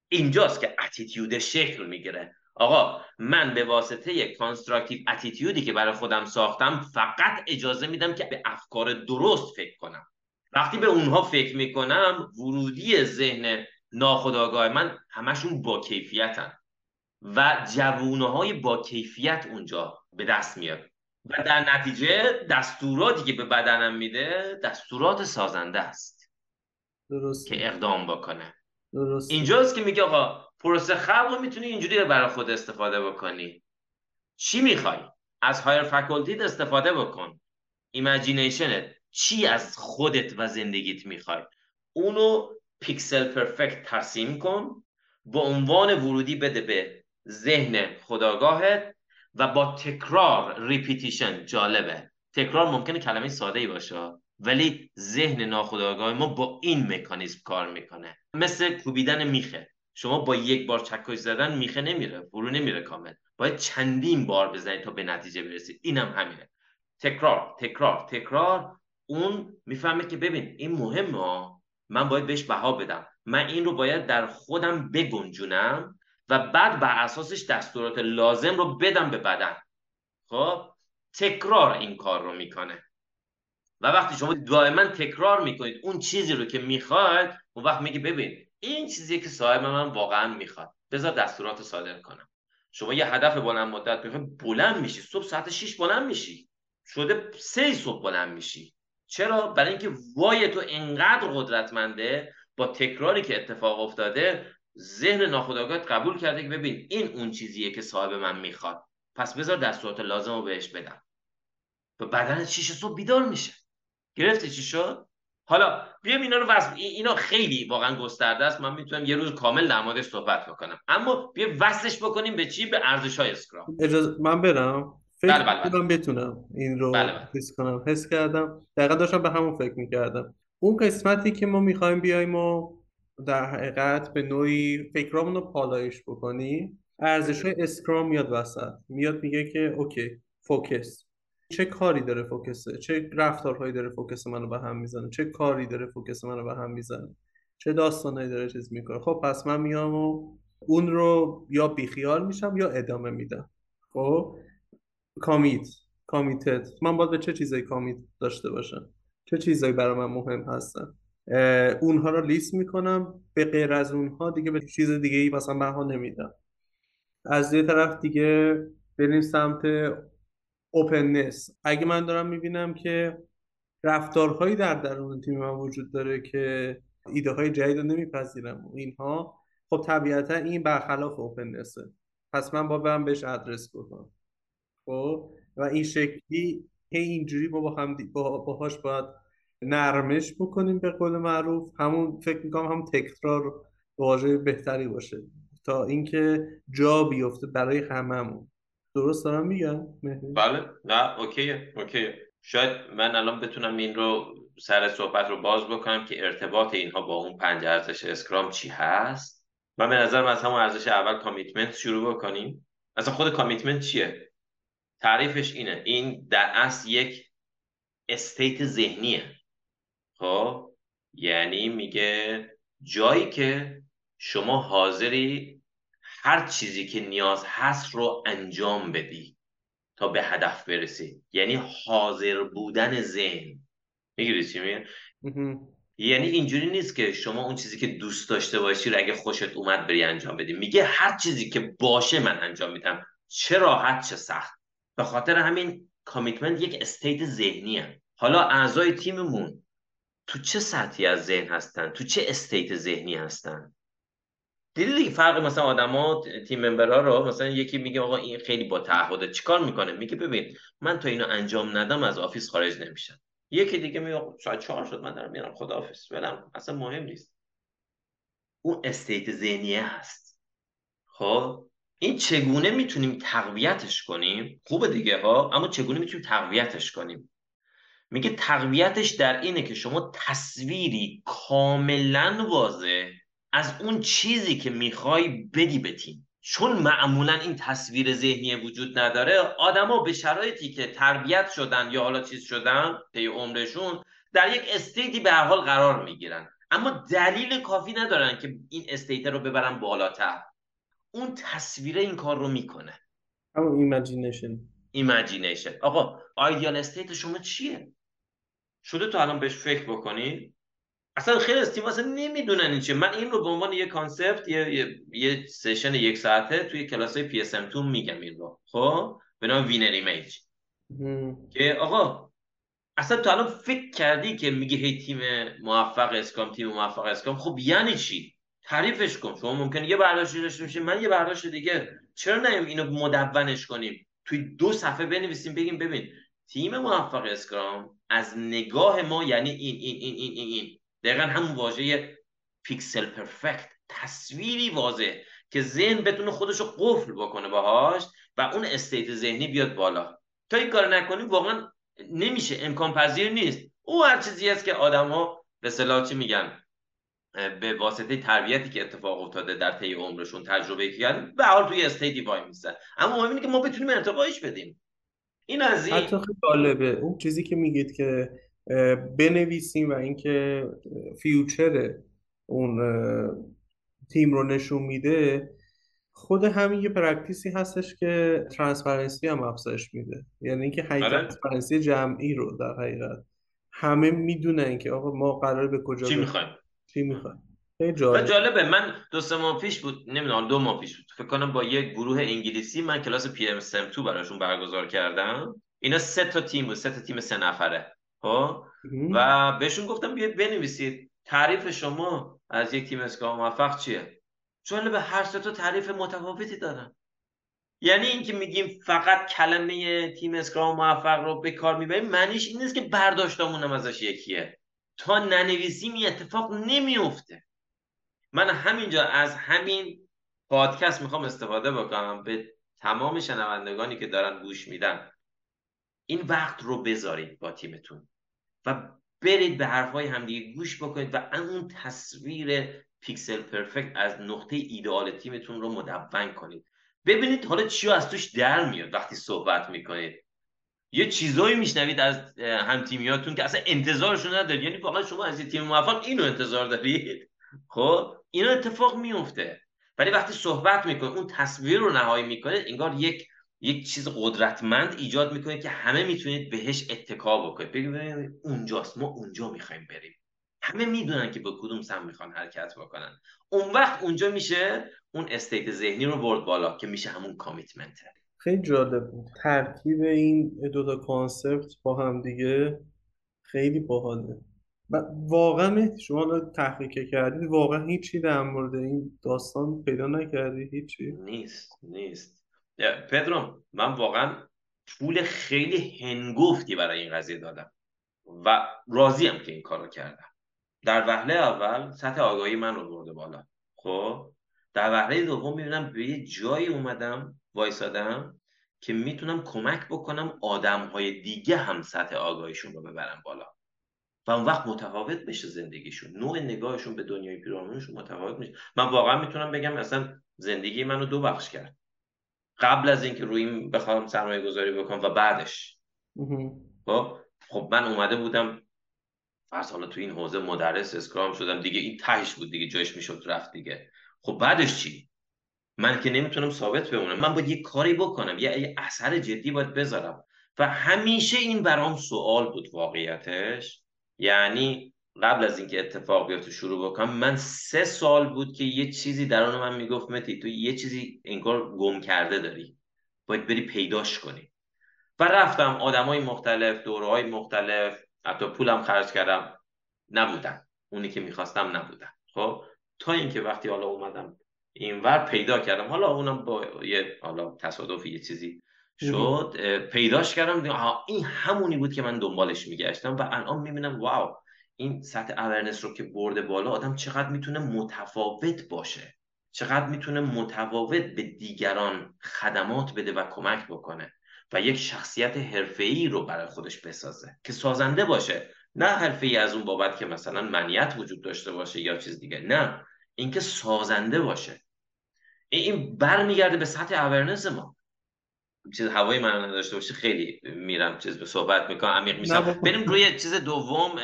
[SPEAKER 2] اینجاست که attitude شکل می‌گیره. آقا من به واسطه constructive attitude ی که برای خودم ساختم فقط اجازه میدم که به افکار درست فکر کنم. وقتی به اونها فکر می‌کنم ورودی ذهن ناخودآگاه من همشون با کیفیتن و جوونه های با کیفیت اونجا به دست میاد. و در نتیجه دستوراتی که به بدنم میده دستورات سازنده است
[SPEAKER 1] درست
[SPEAKER 2] که اقدام بکنه.
[SPEAKER 1] درست
[SPEAKER 2] اینجاست که میگه آقا پروسه خلق رو می‌تونی اینجوری برای خود استفاده بکنی. چی می‌خوای؟ از هایر فکولتیت استفاده بکن. imagination ت چی از خودت و زندگیت می‌خوای؟ اونو pixel perfect ترسیم کن به عنوان ورودی بده به ذهن خودآگاهت و با تکرار repetition جالبه. تکرار ممکنه کلمه ساده ای باشه ولی ذهن ناخودآگاه ما با این مکانیزم کار می‌کنه. مثل کوبیدن میخه. شما با یک بار چکش زدن میخه نمیره فرو نمیره کامل. باید چندین بار بزنید تا به نتیجه برسید اینم هم همینه. تکرار تکرار تکرار اون می‌فهمه که ببین این مهمه من باید بهش بها بدم. من این رو باید در خودم بگنجونم و بعد بر اساسش دستورات لازم رو بدم به بدن. خب؟ تکرار این کار رو می‌کنه. و وقتی شما دائما تکرار می‌کنید اون چیزی رو که می‌خواید اون وقت میگه ببین این چیزی که صاحب من واقعا می‌خواد. بذار دستورات صادر کنم. شما یه هدف بلند مدت می‌خوای بلند میشی. صبح ساعت 6 بلند میشی. شده سه صبح بلند میشی. چرا؟ برای اینکه وای تو انقدر قدرتمنده با تکراری که اتفاق افتاده ذهن ناخودآگاهت قبول کرده که ببین این اون چیزیه که صاحب من می‌خواد. پس بذار دستورات لازم رو بهش بدم. و بدن چیش صبح بیدار میشه. گرفتی چی شد؟ حالا بیام اینا رو وصل اینا خیلی واقعا گسترده است. من می‌تونم یه روز کامل در موردش صحبت بکنم. اما بیا وصلش بکنیم به چی؟ به ارزش های اسکرام.
[SPEAKER 1] اجازه من برم فکر
[SPEAKER 2] بله، بله،
[SPEAKER 1] کنم بتونم این رو
[SPEAKER 2] بله، بله.
[SPEAKER 1] حس کنم حس کردم. دقیقا داشتم به همون فکر می‌کردم. اون قسمتی که ما می‌خوایم بیایم و در حقیقت به نوعی فکرامون رو پالایش بکنی ارزش های اسکرام میاد وسط. میاد میگه که اوکی فوکس. چه کاری داره فوکسه؟ چه رفتارهایی داره فوکس منو به هم می‌زنه؟ چه کاری داره فوکس منو به هم می‌زنه؟ چه داستانهایی داره چیز می‌کنه؟ خب پس من میام و اون رو یا بیخیال میشم یا ادامه میدم. خب؟ کامیت کامیتد. من باید به چه چیزایی کامیت داشته باشم؟ چه چیزایی برای من مهم هستن؟ اونها رو لیست می‌کنم. به غیر از اونها دیگه به چیز دیگه ای مثلا بها نمیدم. از یه طرف دیگه بریم سمت اوپننس اگه من دارم می‌بینم که رفتارهایی در درون تیم من وجود داره که ایده های جدید رو نمیپذیرم اینها خب طبیعتا این برخلاف اوپننسه پس من با برم بهش ادرس بکنم خب و این شکلی هی اینجوری با هم با باهاش باید نرمش بکنیم به قول معروف. همون فکر می‌کنم هم تکرار واژه بهتری باشه. تا اینکه جا بیفته برای هممون. درست دارم میگم
[SPEAKER 2] بله. نه اوکیه اوکیه. شاید من الان بتونم این رو سر صحبت رو باز بکنم که ارتباط اینها با اون پنج ارزش اسکرام چی هست. من به نظرم از همون ارزش اول کامیتمنت شروع بکنیم. اصلا خود کامیتمنت چیه؟ تعریفش اینه. این در اصل یک استیت ذهنیه. خب؟ یعنی میگه جایی که شما حاضری هر چیزی که نیاز هست رو انجام بدی تا به هدف برسی. یعنی حاضر بودن ذهن. می‌گیری چی میگه؟ یعنی اینجوری نیست که شما اون چیزی که دوست داشته باشی رو اگه خوشت اومد بری انجام بدی. میگه هر چیزی که باشه من انجام میدم. چه راحت چه سخت. به خاطر همین commitment یک state ذهنیه. حالا اعضای تیممون تو چه سطحی از ذهن هستن؟ تو چه state ذهنی هستن؟ دیدی دیگه فرق مثلا آدما team member ها رو مثلا یکی میگه آقا این خیلی با تعهد چیکار می‌کنه؟ میگه ببین من تا اینو انجام ندم از office خارج نمیشم. یکی دیگه میگه ساعت چهار شد من دارم میرم خدا حافظ. ولم اصلا مهم نیست. اون state ذهنیه هست. خب؟ این چگونه می‌تونیم تقویتش کنیم؟ خوبه دیگه ها؟ اما چگونه می‌تونیم تقویتش کنیم؟ میگه تقویتش در اینه که شما تصویری کاملا واضح از اون چیزی که می‌خوای بدی به تیم. چون معمولا این تصویر ذهنی وجود نداره آدما به شرایطی که تربیت شدن یا حالا چیز شدن طی عمرشون در یک state ی به حال قرار می‌گیرن. اما دلیل کافی ندارن که این state رو ببرن بالاتر. اون تصویره این کار رو می‌کنه.
[SPEAKER 1] همون imagination
[SPEAKER 2] imagination آقا ideal state شما چیه؟ شده تو الان بهش فکر بکنید اصلا خیلی از تیم اصلا نمی‌دونن این چیه. من این رو به عنوان یه concept یه, یه, یه session یک ساعته توی کلاس های PSM 2 میگم این رو. خب؟ به نام winner image که آقا اصلا تو الان فکر کردی که میگه هی تیم موفق اسکرام تیم موفق اسکرام. خب یعنی چی؟ تعریفش کن. شما ممکنه یه برداشتی داشته باشی من یه برداشت دیگه چرا نیم اینو مدونش کنیم؟ توی دو صفحه بنویسیم بگیم ببین تیم موفق اسکرام از نگاه ما یعنی این این این این این, این. دقیقا همون واژه pixel perfect. تصویری واضح که ذهن بتونه خودش رو قفل بکنه باهاش و اون state ذهنی بیاد بالا. تا این کار نکنیم واقعا نمیشه. امکان پذیر نیست. او هر چیزی است که آدما به اصطلاح چی میگن؟ به واسطه تربیتی که اتفاق افتاده در طی عمرشون تجربه کردن به حال توی state ی وای میستن اما مهم که ما بتونیم ارتقایش بدیم. این از این.
[SPEAKER 1] حتی خیلی جالبه. اون چیزی که میگید که بنویسیم و اینکه future اون تیم رو نشون میده خود همین یه practice ی هستش که transparency هم افزایش میده. یعنی اینکه حقیقت transparency جمعی رو در حقیقت همه می‌دونن که آقا ما قرار به کجا
[SPEAKER 2] چی می‌خوایم؟
[SPEAKER 1] چی می‌خوایم
[SPEAKER 2] جالب. جالبه. من دو سه ماه پیش بود نمی‌دونم دو ماه پیش بود. فکر کنم با یه گروه انگلیسی من کلاس پی ام سم 2 براشون برگزار کردم. اینا سه تا تیم بود سه تا تیم سه نفره. ها خب؟ و بهشون گفتم بیاید بنویسید. تعریف شما از یک تیم اسکرام موفق چیه؟ به هر سه تا تعریف متفاوتی دارن. یعنی اینکه میگیم فقط کلمه تیم اسکرام موفق رو به کار می‌بریم معنیش این نیست که برداشتمونم ازش یکیه. تا ننویسیم این اتفاق نمیفته من همینجا از همین پادکست می‌خوام استفاده بکنم به تمام شنوندگانی که دارن گوش میدن. این وقت رو بذارید با تیمتون و برید به حرفهای همدیگه گوش بکنید و اون تصویر پیکسل پرفکت از نقطه ایدئال تیمتون رو مدون کنید. ببینید حالا چی از توش در میاد وقتی صحبت می‌کنید. یه چیزایی میشنوید از هم تیمیاتون که اصلا انتظارشون ندارید. یعنی واقعا شما از تیم موفق اینو انتظار دارید. خب؟ اینو اتفاق میفته ولی وقتی صحبت می‌کنید اون تصویر رو نهایی می‌کنید انگار یک یک چیز قدرتمند ایجاد می‌کنید که همه می‌تونید بهش اتکا بکنید. بگید اونجاست ما اونجا می‌خوایم بریم. همه می‌دونن که به کدوم سمت می‌خوان حرکت بکنن. اون وقت اونجا میشه اون state ذهنی رو برد بالا که میشه همون commitment ه
[SPEAKER 1] خیلی جالب بود. ترکیب این دو تا concept با هم دیگه خیلی باحاله. واقعا شما تحقیق کردید واقعا هیچی در مورد این داستان پیدا نکردی هیچی؟
[SPEAKER 2] نیست نیست. پدرام من واقعا طول خیلی هنگفتی برای این قضیه دادم و راضیم که این کار رو کردم. در وهله اول سطح آگاهی من رو برده بالا. خب؟ در وهله دوم می‌بینم به یه جایی اومدم وایسادم که می‌تونم کمک بکنم آدم های دیگه هم سطح آگاهیشون رو ببرم بالا. و اون وقت متفاوت بشه زندگیشون. نوع نگاهشون به دنیای پیرامونشون متفاوت میشه. من واقعا می‌تونم بگم اصلا زندگی منو دو بخش کرد. قبل از اینکه روی این بخوام سرمایه گذاری بکنم و بعدش. خب؟ خب من اومده بودم فرض حالا تو این حوزه مدرس اسکرام شدم دیگه این تهش بود دیگه جایش می‌شد رفت دیگه. خب بعدش چی؟ من که نمی‌تونم ثابت بمونم. من باید یه کاری بکنم یه اثر جدی باید بذارم. و همیشه این برام سوال بود واقعیتش. یعنی قبل از اینکه اتفاق بیفته شروع بکنم من سه سال بود که یه چیزی درون من می‌گفت متی تو یه چیزی انگار گم کرده داری. باید بری پیداش کنی. و رفتم آدمای مختلف دورهای مختلف حتی پولم خرج کردم. نبودن اونی که می‌خواستم نبودن خب؟ تا اینکه وقتی حالا اومدم اینور پیدا کردم. حالا اونم با یه حالا تصادف یه چیزی شد پیداش کردم این همونی بود که من دنبالش میگشتم و الان می‌بینم واو این سطح اورنس رو که برده بالا آدم چقدر می‌تونه متفاوت باشه. چقدر می‌تونه متفاوت به دیگران خدمات بده و کمک بکنه و یک شخصیت حرفه‌ای رو برای خودش بسازه که سازنده باشه. نه حرفه‌ای از اون بابت که مثلا منیت وجود داشته باشه یا چیز دیگه نه اینکه سازنده باشه. این برمیگرده به سطح اورنس ما. چیز هوای من نداشته باشه خیلی میرم چیز به صحبت می‌کنم عمیق میشم. بریم روی چیز دوم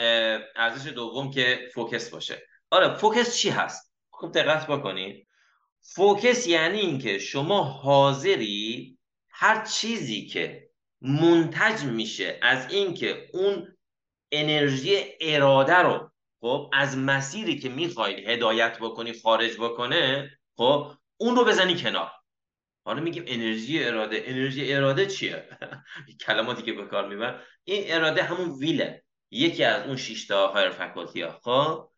[SPEAKER 2] ارزش دوم که focus باشه. آره focus چی هست؟ خب دقت بکنید focus یعنی اینکه شما حاضری هر چیزی که منتج میشه از اینکه اون انرژی اراده رو خب از مسیری که می‌خواید هدایت بکنی خارج بکنه خب اون رو بزنی کنار. حالا میگیم انرژی اراده. انرژی اراده چیه؟ [laughs] کلماتی که به کار میبر. این اراده همون ویله. یکی از اون شش تا هایر فکالتی ها. خب؟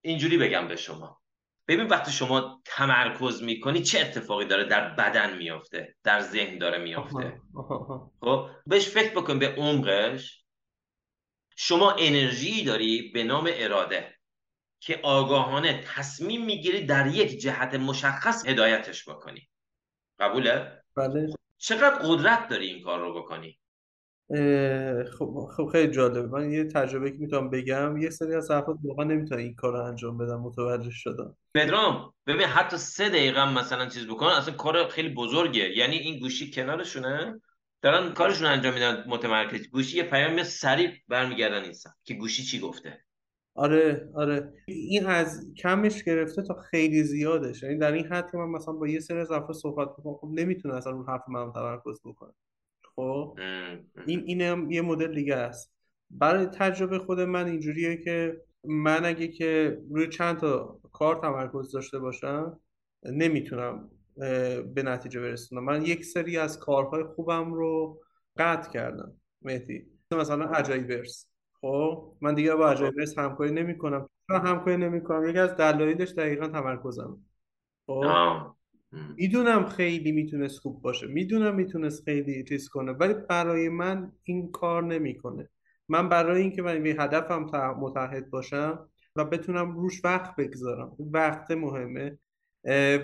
[SPEAKER 2] اینجوری بگم به شما. ببین وقتی شما تمرکز می‌کنی چه اتفاقی داره در بدن میافته؟ در ذهن داره میافته؟ [laughs] خب؟ بهش فکر بکن به عمقش. شما انرژی داری به نام اراده. که آگاهانه تصمیم می‌گیری در یک جهت مشخص هدایتش بکنی. قبوله؟
[SPEAKER 1] بله.
[SPEAKER 2] چقدر قدرت داری این کار رو بکنی؟
[SPEAKER 1] خب خب خیلی جالبه. من یه تجربه که می‌تونم بگم یه سری از افراد واقعا نمی‌تونن این کار رو انجام بدن متوجه شدم.
[SPEAKER 2] پدرام ببین حتی سه دقیقه هم مثلا چیز بکنن اصلا کار خیلی بزرگه. یعنی این گوشی کنارشونه دارن کارشون انجام میدن متمرکز. گوشی یه پیام سریع برمیگردن نیستن که گوشی چی گفته.
[SPEAKER 1] آره آره. این از کمش گرفته تا خیلی زیادش. یعنی در این حد که من مثلا با یه سری از افراد صحبت بکنم خب نمی‌تونه اصلا اون حرف من تمرکز بکنه. خب؟ این اینم یه مدل دیگه است. برای تجربه خود من اینجوریه که من اگه که روی چند تا کار تمرکز داشته باشم نمی‌تونم به نتیجه برسونم. من یک سری از کارهای خوبم رو قطع کردم. مهدی مثلا اجایورس خب من دیگه با اجایورس همکاری نمی‌کنم. همکاری نمی‌کنم. یکی از دلایلش دقیقا تمرکزم خب. می‌دونم خیلی می‌تونست خوب باشه. می‌دونم می‌تونست خیلی چیز کنه ولی برای من این کار نمی‌کنه. من برای اینکه من به هدفم متحد باشم و بتونم روش وقت بگذارم. وقت مهمه.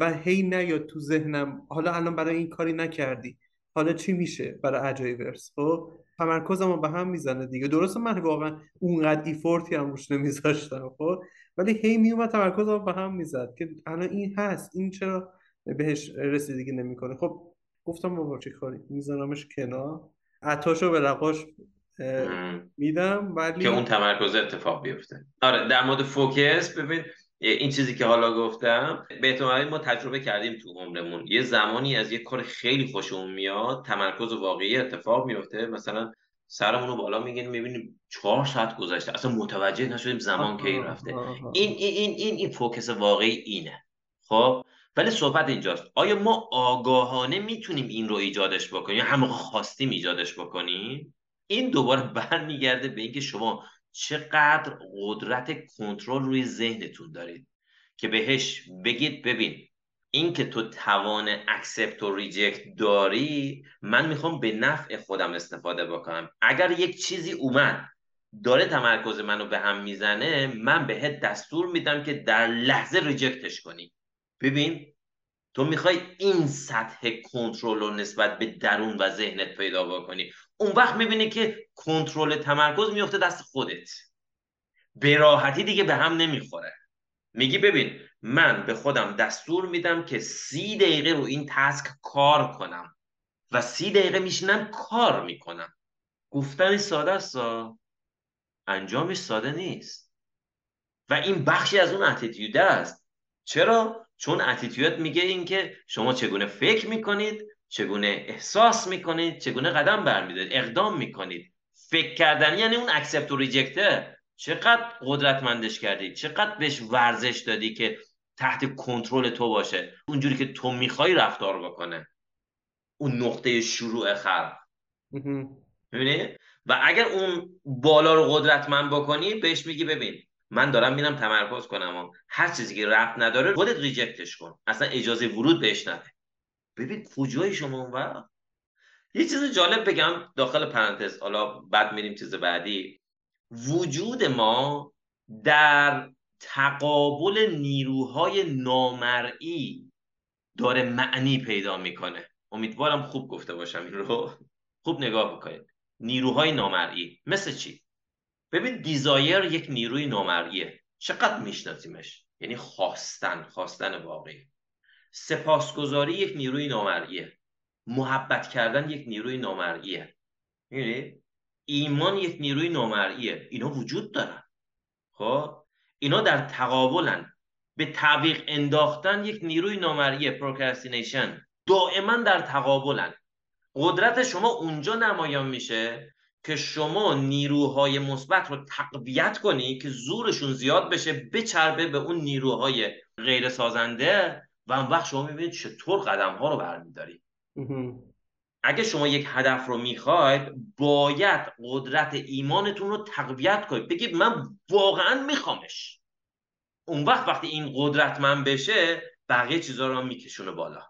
[SPEAKER 1] و هی نیاد تو ذهنم حالا الان برای این کاری نکردی. حالا چی میشه برای اجایورس خب تمرکزم رو به هم می‌زنه دیگه. درسته من واقعا اونقدر ایفورتی هم روش نمیذاشتم خب؟ ولی هی میومد تمرکزم به هم می‌زد که الان این هست این چرا بهش رسیدگی نمی‌کنه. خب گفتم بابا چه کاری؟ میذارمش کنار. عطاشو به رقاش میدم ولی
[SPEAKER 2] که اون تمرکز اتفاق بیفته. آره در مورد فوکس ببین این چیزی که حالا گفتم به احتمال ما تجربه کردیم تو عمرمون. یه زمانی از یه کار خیلی خوشمون میاد تمرکز واقعی اتفاق میفته. مثلا سرمون رو بالا می‌گیریم می‌بینیم چهار ساعت گذشته. اصلا متوجه نشدیم زمان کی رفته. این این این این focus واقعی اینه. خب؟ ولی صحبت اینجاست. آیا ما آگاهانه می‌تونیم این رو ایجادش بکنیم؟ هم خواستیم ایجادش بکنیم؟ این دوباره برمیگرده به اینکه شما چقدر قدرت کنترل روی ذهنتون دارید که بهش بگید ببین این که تو توان accept و reject داری من می‌خوام به نفع خودم استفاده بکنم. اگر یک چیزی اومد داره تمرکز منو به هم می‌زنه من بهت دستور میدم که در لحظه ریجکتش کنی. ببین تو می‌خوای این سطح کنترل رو نسبت به درون و ذهنت پیدا بکنی. اون وقت می‌بینی که کنترل تمرکز میفته دست خودت. به راحتی دیگه به هم نمی‌خوره. میگی ببین من به خودم دستور میدم که سی دقیقه رو این تسک کار کنم و سی دقیقه میشینم کار می‌کنم. گفتن ساده است انجامش ساده نیست. و این بخشی از اون اتیتیوده است. چرا؟ چون اتیتیود میگه اینکه شما چگونه فکر می‌کنید چگونه احساس می‌کنید چگونه قدم برمیدارید اقدام می‌کنید. فکر کردن یعنی اون اکسپت و ریجکته چقدر قدرتمندش کردی چقدر بهش ورزش دادی که تحت کنترل تو باشه. اونجوری که تو می‌خوای رفتار بکنه. اون نقطه شروع خلق. می‌بینی؟ و اگر اون بالا رو قدرتمند بکنی بهش میگی ببین من دارم میرم تمرکز کنم و هر چیزی که رفت نداره خودت ریجکتش کن. اصلا اجازه ورود بهش نده. ببین کجای شما اون وقت یه چیز جالب بگم داخل پرانتز حالا بعد میریم چیز بعدی. وجود ما در تقابل نیروهای نامرئی داره معنی پیدا می‌کنه. امیدوارم خوب گفته باشم این رو. خوب نگاه بکنید. نیروهای نامرئی مثل چی؟ ببین دیزایر یک نیروی نامرئیه. چقدر میشناسیمش؟ یعنی خواستن خواستن واقعی. سپاسگزاری یک نیروی نامرئیه. محبت کردن یک نیروی نامرئیه. می‌دونی؟ ایمان یک نیروی نامرئیه. اینا وجود دارن. خب؟ اینا در تقابلن. به تعویق انداختن یک نیروی نامرئی procrastination دائما در تقابلن. قدرت شما اونجا نمایان میشه که شما نیروهای مثبت رو تقویت کنی که زورشون زیاد بشه بچربه به اون نیروهای غیر سازنده و اون وقت شما می‌بینید چطور قدم ها رو برمیداری اگه شما یک هدف رو می‌خواید باید قدرت ایمانتون رو تقویت کنید. بگید من واقعا میخوامش. اون وقت وقتی این قدرت من بشه بقیه چیزها رو میکشونه بالا.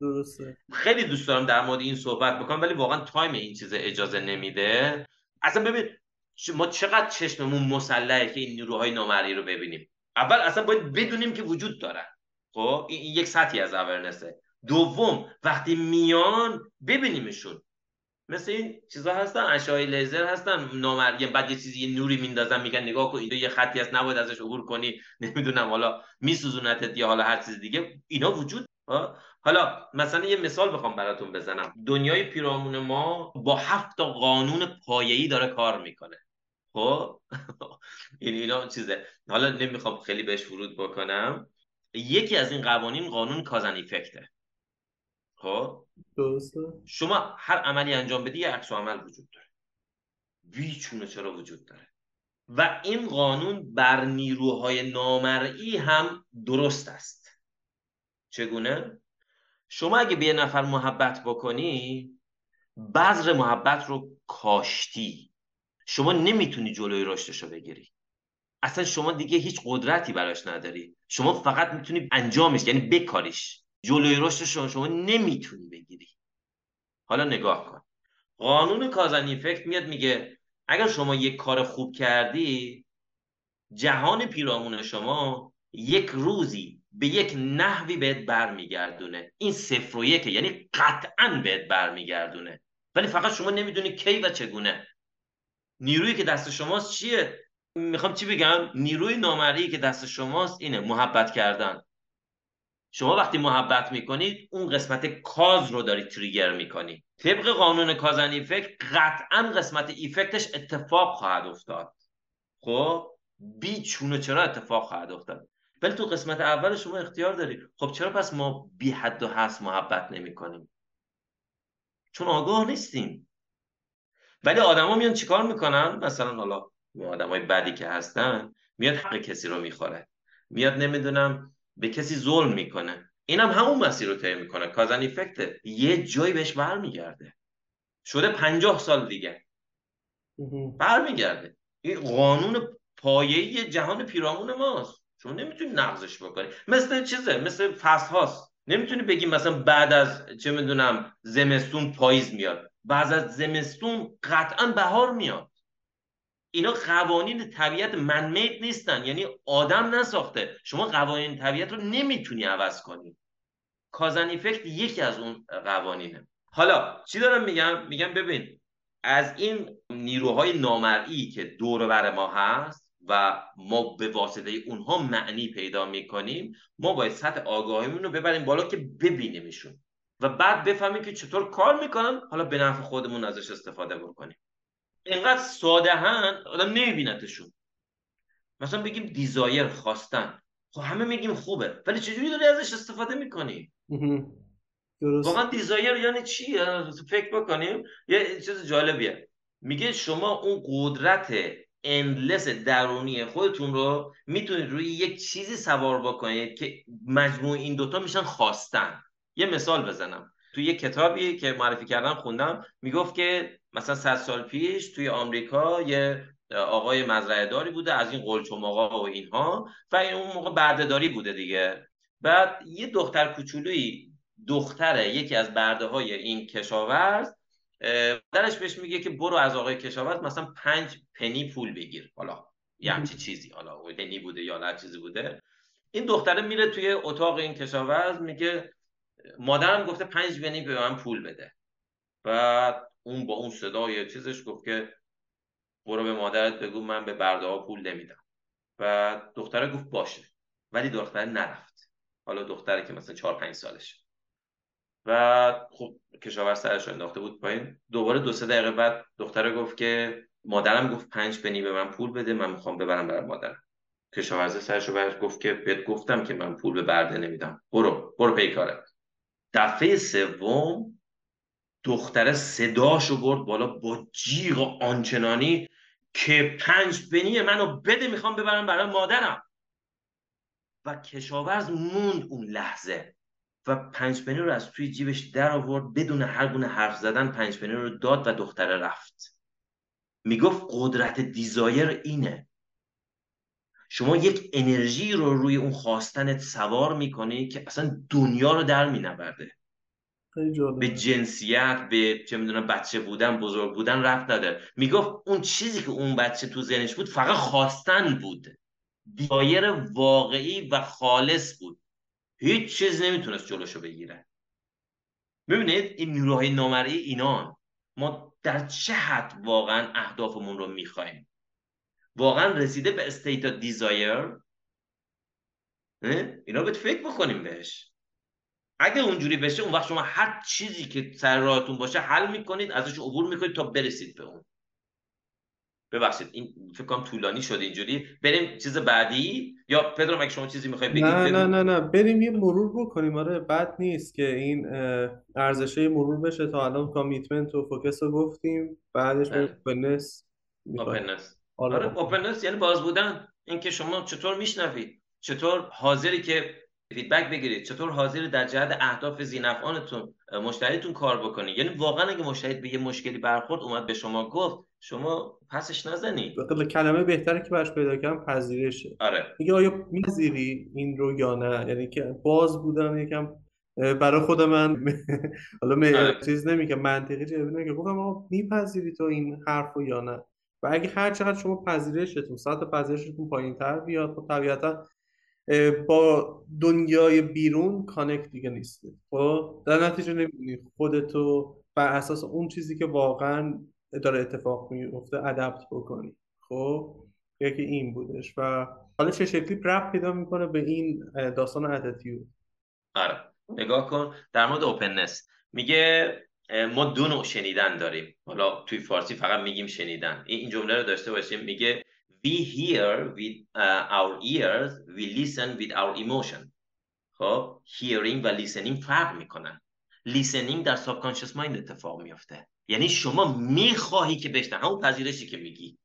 [SPEAKER 1] درسته.
[SPEAKER 2] خیلی دوست دارم در مورد این صحبت بکنم ولی واقعا time این چیز اجازه نمیده. اصلا ببین ما چقدر چشممون مسلحه که این نیروهای نامرئی رو ببینیم. اول اصلا باید بدونیم که وجود دارن خب؟ این یک سطحی از awareness ه دوم وقتی میان ببینیمشون. مثل این چیزا هستن اشعه‌ی لیزر هستن نامرئی بعد یه چیزی یه نوری میندازن میگن نگاه کن اینجا یه خطی هست نباید ازش عبور کنی [laughs] نمی‌دونم حالا میسوزونتت یا حالا هر چیز دیگه. اینا وجود حالا مثلا یه مثال بخوام براتون بزنم. دنیای پیرامون ما با هفت تا قانون پایه‌ای داره کار می‌کنه. خب؟ این [laughs] اینا چیزه. حالا نمی‌خوام خیلی بهش ورود بکنم. یکی از این قوانین قانون کازن افکته خب؟ شما هر عملی انجام بدی یه عکس عمل وجود داره. بیچونه چرا وجود داره؟ و این قانون بر نیروهای نامرئی هم درست است. چگونه؟ شما اگه به یه نفر محبت بکنی بذر محبت رو کاشتی. شما نمی‌تونی جلوی رشدش رو بگیری. اصلا شما دیگه هیچ قدرتی براش نداری. شما فقط می‌تونی انجامش یعنی بکاریش. جلوی رشدش رو شما نمی‌تونی بگیری. حالا نگاه کن. قانون کازنی فکر میاد میگه اگر شما یک کار خوب کردی جهان پیرامون شما یک روزی به یک نحوی بهت برمیگردونه. این صفر و یکه یعنی قطعا بهت برمیگردونه. ولی فقط شما نمی‌دونی کی و چگونه. نیرویی که دست شماست چیه؟ می‌خوام چی بگم؟ نیروی نامری که دست شماست اینه محبت کردن. شما وقتی محبت می‌کنید اون قسمت کاز رو دارید تریگر می‌کنید طبق قانون کازنی فکر قطعا قسمت ایفکتش اتفاق خواهد افتاد. خب؟ بی چونه چرا اتفاق خواهد افتاد؟ ولی تو قسمت اول شما اختیار داری. خب چرا پس ما بی حد و حس محبت نمی کنیم چون آگاه نیستیم. ولی آدما میان چیکار می‌کنن؟ مثلا حالا آدمای بدی که هستن میاد حق کسی رو می‌خوره. میاد نمی‌دونم به کسی ظلم می‌کنه. اینم هم همون مسیر رو طی می‌کنه. کازن افکت یه جایی بهش برمیگرده. شده پنجاه سال دیگه. برمیگرده. این قانون پایه‌ای جهان پیرامون ماست. شما نمی‌تونی نقضش بکنی. مثل چیزه؟ مثل فصل هاست. نمی‌تونی بگی مثلا بعد از چه می‌دونم زمستون پاییز میاد. بعد از زمستون قطعا بهار میاد. اینا قوانین طبیعت منمیت نیستن. یعنی آدم نساخته. شما قوانین طبیعت رو نمی‌تونی عوض کنی. کازن افکت یکی از اون قوانینه. حالا چی دارم میگم؟ میگم ببین از این نیروهای نامرئی که دور بر ما هست و ما به واسطه اونها معنی پیدا می‌کنیم ما باید سطح آگاهیمون رو ببریم بالا که ببینیمشون. و بعد بفهمیم که چطور کار می‌کنن. حالا به نفع خودمون ازش استفاده بکنیم. اینقدر ساده هن آدم نمیبینتشون. مثلا بگیم دیزایر خواستن. خب همه میگیم خوبه ولی چجوری داری ازش استفاده می‌کنی؟ واقعا دیزایر یعنی چی؟ فکر بکنیم. یه چیز جالبیه. میگه شما اون قدرت اندلس درونی خودتون رو می‌تونید روی یک چیزی سوار بکنید که مجموع این دوتا میشن خواستن. یه مثال بزنم. توی یه کتابی که معرفی کردم خوندم می‌گفت که مثلا صد سال پیش توی آمریکا یه آقای مزرعه داری بوده از این قلچماقا و اینها و این اون موقع بردهداری بوده دیگه. بعد یه دختر کوچولویی دختره یکی از برده های این کشاورز درش بهش میگه که برو از آقای کشاورز مثلا پنج پنی پول بگیر. حالا یه همچی چیزی حالا پنی بوده یا هر چیزی بوده. این دختره میره توی اتاق این کشاورز میگه مادرم گفته پنج پنی به من پول بده. بعد اون با اون صدای چیزش گفت که برو به مادرت بگو من به برده ها پول نمیدم. و دختره گفت باشه. ولی دختره نرفت. حالا دختره که مثلا چهار پنج سالش و خب کشاورز سرش انداخته بود پایین. دوباره دو سه دقیقه بعد دختره گفت که مادرم گفت پنج پنی به من پول بده. من می‌خوام ببرم برای مادرم. کشاورزه سرشو برش گفت که بهت گفتم که من پول به برده نمیدم. برو برو پی کارت. دفعه سوم دختره صداشو برد بالا با جیغ آنچنانی که پنج بنی منو بده می‌خوام ببرم برای مادرم. و کشاورز موند اون لحظه و پنج پنی رو از توی جیبش در آورد بدون هر گونه حرف زدن پنج پنی رو داد و دختره رفت. می‌گفت قدرت دیزایر اینه. شما یک انرژی رو روی اون خواستنت سوار می‌کنی که اصلا دنیا رو در مینورده. به جنسیت به چه می‌دونم بچه بودن بزرگ بودن رفت نداره. می‌گفت اون چیزی که اون بچه تو ذهنش بود فقط خواستن بود. دایر واقعی و خالص بود. هیچ چیز نمی‌تونست جلوشو بگیره. ببینید این نیروهای نامرئی اینان. ما در چه حد واقعا اهدافمون رو می‌خوایم واقعا رسیده به استیت دیزایر اینا باید فکر بکنیم بهش. اگه اونجوری بشه اون وقت شما هر چیزی که سر راهتون باشه حل می‌کنید ازش عبور می‌کنید تا برسید به اون. ببخشید این فکر کنم طولانی شده اینجوری. بریم چیز بعدی؟ یا پدرام اگه شما چیزی می‌خواید بگید
[SPEAKER 1] نه نه نه نه. بریم یه مرور بکنیم. آره بد نیست که این ارزشه مرور بشه. تا الان commitment و focus رو گفتیم. بعدش بریم openness
[SPEAKER 2] openness آره اوپننس یعنی باز بودن. اینکه شما چطور میشنوید؟ چطور حاضری که فیدبک بگیرید؟ چطور حاضری در جهت اهداف زینفعانتون مشتریتون کار بکنید؟ یعنی واقعا اگه مشتری به یه مشکلی برخورد اومد به شما گفت شما پسش نزنی.
[SPEAKER 1] کلمه بهتره که برش پیدا کردم پذیرشه.
[SPEAKER 2] آره.
[SPEAKER 1] میگه آیا میذیری این رو یا نه؟ یعنی که باز بودن یکم برای خود من [laughs] حالا آره. چیز نمیگه منطقی جواب که گفتم آقا میپذیری تو این حرفو یا نه؟ و اگه هر چقدر شما پذیرشتون ساعت پذیرشتون پایین تر بیاد خب طبیعتا با دنیای بیرون connect دیگه نیست خب؟ در نتیجه نمی‌دونی خودتو بر اساس اون چیزی که واقعا داره اتفاق میفته adapt بکنی. خب؟ یکی این بودش. و حالا چه شکلی ربط پیدا می‌کنه به این داستان attitude
[SPEAKER 2] آره. نگاه کن. در مورد openness میگه ما دو نوع شنیدن داریم. حالا توی فارسی فقط میگیم شنیدن. این جمله رو داشته باشیم میگه we hear with uh, our ears we listen with our emotion. خب hearing و listening فرق می‌کنن. Listening در subconscious mind اتفاق میفته. یعنی شما می‌خواهی که بشنوی همون پذیرشی که میگی.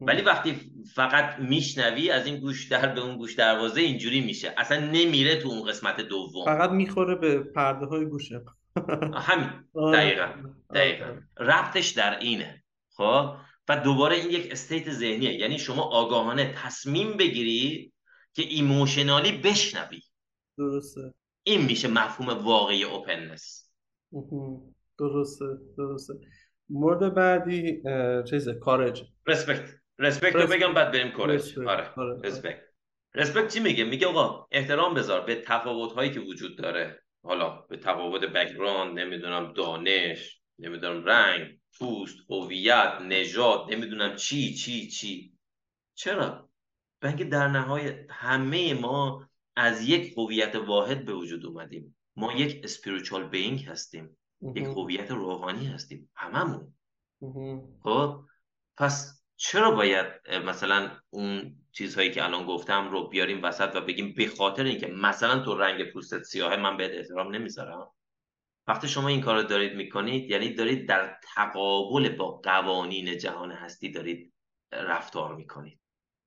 [SPEAKER 2] ولی وقتی فقط میشنوی از این گوش در به اون گوش دروازه اینجوری میشه. اصلا نمیره تو اون قسمت دوم.
[SPEAKER 1] فقط می‌خوره به پرده های گوشش. [laughs]
[SPEAKER 2] همین. دقیقا دقیقا. ربطش در اینه خب؟ و دوباره این یک state ذهنیه. یعنی شما آگاهانه تصمیم بگیری که emotionally بشنوی.
[SPEAKER 1] درسته.
[SPEAKER 2] این میشه مفهوم واقعی openness
[SPEAKER 1] درسته درسته. مورد بعدی چیزه courage
[SPEAKER 2] respect respect رو بگم بعد بریم courage آره respect respect چی میگه؟ میگه آقا احترام بذار به تفاوت هایی که وجود داره. حالا به تفاوت background نمی‌دونم دانش نمی‌دونم رنگ پوست هویت نژاد نمی‌دونم چی چی چی. چرا؟ بلکه در نهایت همه ما از یک هویت واحد به وجود اومدیم. ما یک spiritual being هستیم. یک هویت روحانی هستیم. هممون. خب؟ پس چرا باید مثلا اون چیزهایی که الان گفتم رو بیاریم وسط و بگیم به خاطر اینکه مثلا تو رنگ پوستت سیاهه من بهت احترام نمی‌ذارم. وقتی شما این کار رو دارید می‌کنید یعنی دارید در تقابل با قوانین جهان هستی دارید رفتار می‌کنید.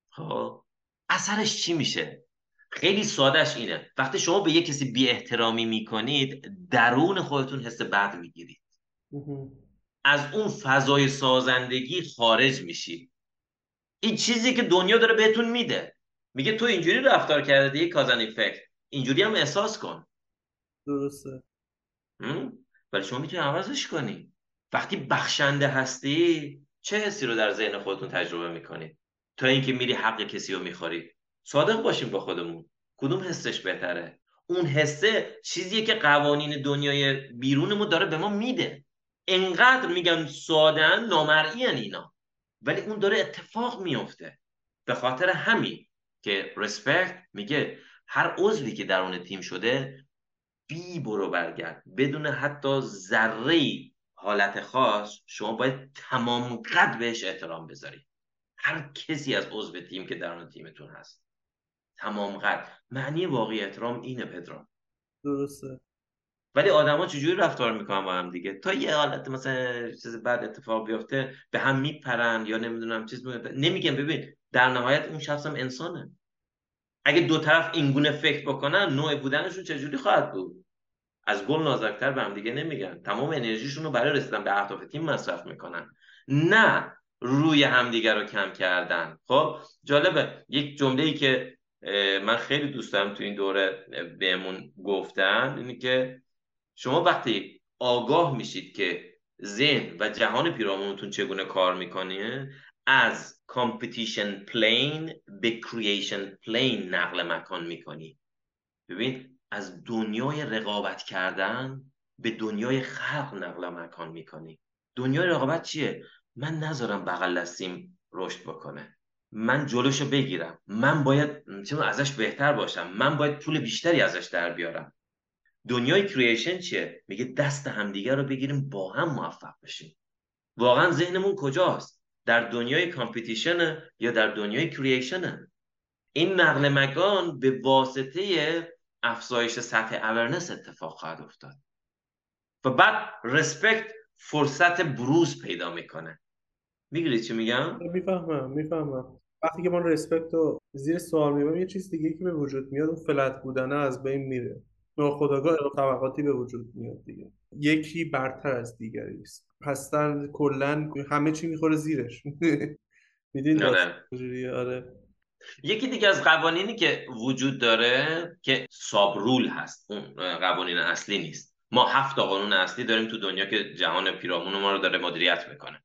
[SPEAKER 2] خب؟ اثرش چی میشه؟ خیلی سادهش اینه. وقتی شما به یه کسی بی احترامی می‌کنید درون خودتون حس بد می‌گیرید. از اون فضای سازندگی خارج میشید. این چیزی که دنیا داره بهتون میده. میگه تو اینجوری رفتار کرده یه کازن فکر اینجوری هم احساس کن.
[SPEAKER 1] درسته.
[SPEAKER 2] ولی شما می‌تونی عوضش کنی. وقتی بخشنده هستی چه حسی رو در ذهن خودتون تجربه می‌کنی؟ تا اینکه میری حق کسی رو می‌خوری. صادق باشیم با خودمون. کدوم حسش بهتره؟ اون حسه چیزیه که قوانین دنیای بیرونمون داره به ما میده. انقدر میگن سادن نامرئی اینا. ولی اون داره اتفاق میفته. به خاطر همین که رسپکت میگه هر عضوی که درون تیم شده بی برو برگرد. بدون حتی ذره حالت خاص شما باید تمام قد بهش احترام بذارید هر کسی از عضو تیم که در تیمتون هست. تمام قد. معنی واقعی احترام اینه پدرام.
[SPEAKER 1] درسته.
[SPEAKER 2] ولی آدما چجوری رفتار می‌کنن با هم دیگه؟ تا یه حالت مثلا چیز بعد اتفاق بیفته به هم میپرن یا نمی‌دونم چیز نمیگم ببین در نهایت اون شخص هم انسانه. اگه دو طرف اینگونه فکر بکنن نوع بودنشون چجوری خواهد بود؟ از گل نازکتر به هم دیگه نمیگن. تمام انرژیشون رو برای رسیدن به اهداف تیم مصرف می‌کنن. نه روی همدیگه رو کم کردن. خب جالبه. یک جمله ای که من خیلی دوست دارم تو این دوره بهمون گفتن اینه که شما وقتی آگاه میشید که ذهن و جهان پیرامونتون چگونه کار می‌کنه از competition plane به creation plane نقل مکان می‌کنی. ببین از دنیای رقابت کردن به دنیای خلق نقل مکان می‌کنی. دنیای رقابت چیه؟ من نذارم بغل دستیم رشد بکنه. من جلوشو بگیرم. من باید ازش بهتر باشم. من باید پول بیشتری ازش در بیارم. دنیای creation چیه؟ میگه دست همدیگه رو بگیریم با هم موفق بشیم. واقعا ذهنمون کجاست؟ در دنیای competition یا در دنیای creation این نقل مکان به واسطه افزایش سطح awareness اتفاق خواهد افتاد. و بعد respect فرصت بروز پیدا می‌کنه. می‌گیری چی میگم؟
[SPEAKER 1] می‌فهمم می‌فهمم. وقتی که من رسپکت رو زیر سوال می‌برم یه چیز دیگه که به وجود میاد اون فلت بودنه از بین میره. ناخداگاه طبقاتی به وجود میاد دیگه. یکی برتر از دیگری است. پستن کلا همه چی می‌خوره زیرش. [laughs] میدین
[SPEAKER 2] آره. یکی دیگه از قوانینی که وجود داره که ساب رول هست. اون قوانین اصلی نیست. ما هفت قانون اصلی داریم تو دنیا که جهان پیرامون ما رو داره مدیریت می‌کنه.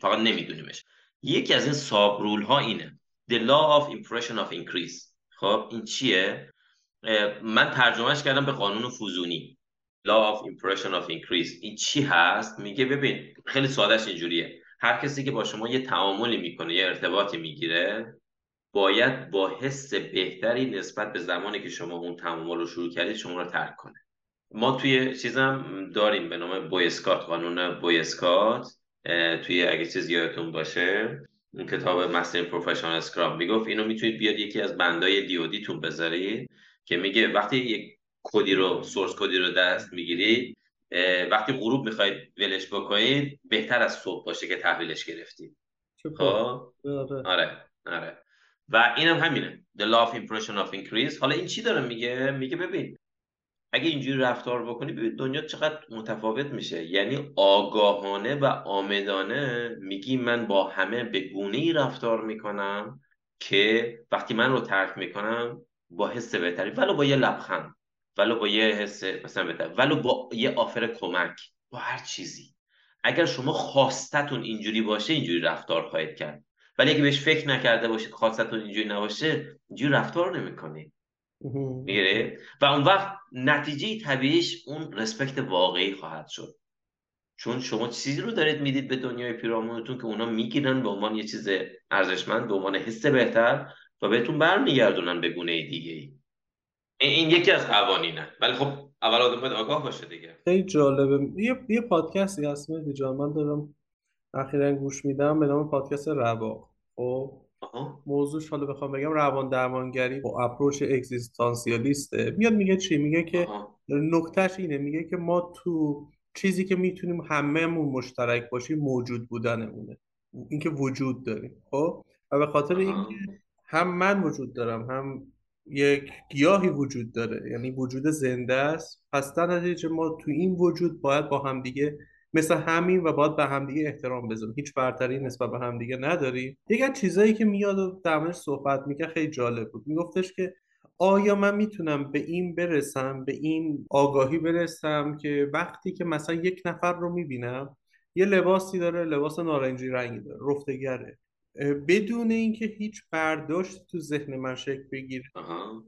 [SPEAKER 2] فقط نمیدونیمش. یکی از این ساب رول ها اینه. The law of impression of increase. خب این چیه؟ من ترجمهش کردم به قانون فوزونی. Law of impression of increase. این چی هست؟ میگه ببین خیلی سادهش اینجوریه. هر کسی که با شما یه تعاملی می‌کنه یه ارتباطی می‌گیره باید با حس بهتری نسبت به زمانی که شما اون تعامل رو شروع کردید شما رو ترک کنه. ما توی چیزم داریم به نام بویسکات قانون بویسکات توی اگه چیز یادتون باشه اون کتاب مستر پروفشنال اسکرام می‌گفت اینو می‌تونید بیاد یکی از بندای دیودیتون بذارید. که میگه وقتی یک کدی رو سورس کدی رو دست می‌گیرید وقتی غروب می‌خواید ولش بکنید بهتر از صبح باشه که تحویلش گرفتید. خب؟ آره. آره آره. و اینم هم همینه. The law of impression of increase. حالا این چی داره میگه؟ میگه ببین اگه اینجوری رفتار بکنی ببین دنیا چقدر متفاوت میشه. یعنی آگاهانه و آمدانه میگی من با همه به گونه ای رفتار می‌کنم که وقتی من رو ترک می‌کنم با حس بهتری ولو با یه لبخند ولو با یه حس مثلا بهتر ولو با یه آفر کمک با هر چیزی. اگر شما خواستتون اینجوری باشه اینجوری رفتار خواهید کرد. ولی اگه بهش فکر نکرده باشید خواستتون اینجوری نباشه اینجوری رفتار نمی‌کنید می‌گیره و اون وقت نتیجه طبیعیش اون رسپکت واقعی خواهد شد. چون شما چیزی رو دارید می‌دید به دنیای پیرامونتون که اونا می‌گیرن به عنوان یه چیز ارزشمند به عنوان حس بهتر. و بهتون برمیگردونن به گونه دیگه ای این یکی از قوانینه ولی خب اول آدم باید آگاه باشه دیگه.
[SPEAKER 1] خیلی جالبه. یه یه پادکستی هست مهدی جان. من دارم اخیرا گوش میدم. به نام پادکست رواق. خب؟ موضوعش حالا بخوام بگم روان درمانگری با اپروچ اگزیستانسیالیسته. میاد میگه چی؟ میگه که نکتهش اینه. میگه که ما تو چیزی که می‌تونیم همهمون مشترک باشیم موجود بودنمونه. اینکه وجود داریم. خب؟ و به خاطر اینکه هم من وجود دارم هم یک گیاهی وجود داره. یعنی وجود زنده است. پس در نتیجه ما تو این وجود باید با همدیگه مثل همین و باید به همدیگه احترام بذاریم. هیچ برتری نسبت به همدیگه نداریم. یکی از چیزایی که میاد و در صحبت میگه خیلی جالب بود. میگفتش که آیا من می‌تونم به این برسم به این آگاهی برسم که وقتی که مثلا یک نفر رو می‌بینم یه لباسی داره لباس نارنجی رنگی داره رفتگره. بدون اینکه هیچ برداشت تو ذهن من شکل بگیره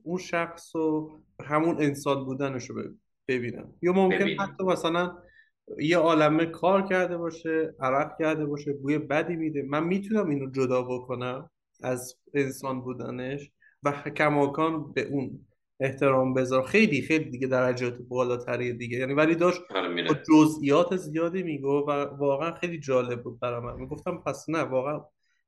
[SPEAKER 1] اون شخص رو همون انسان بودنش رو ببینم. یا ممکن حتی مثلا یه عالمه کار کرده باشه عرق کرده باشه بوی بدی میده. من می‌تونم اینو جدا بکنم از انسان بودنش و کماکان به اون احترام بذار خیلی خیلی دیگه درجات بالاتری دیگه. یعنی ولی داشت آره، با جزئیات زیادی میگو و واقعا خیلی جالب بود برای من. می‌گفتم پس نه واقعا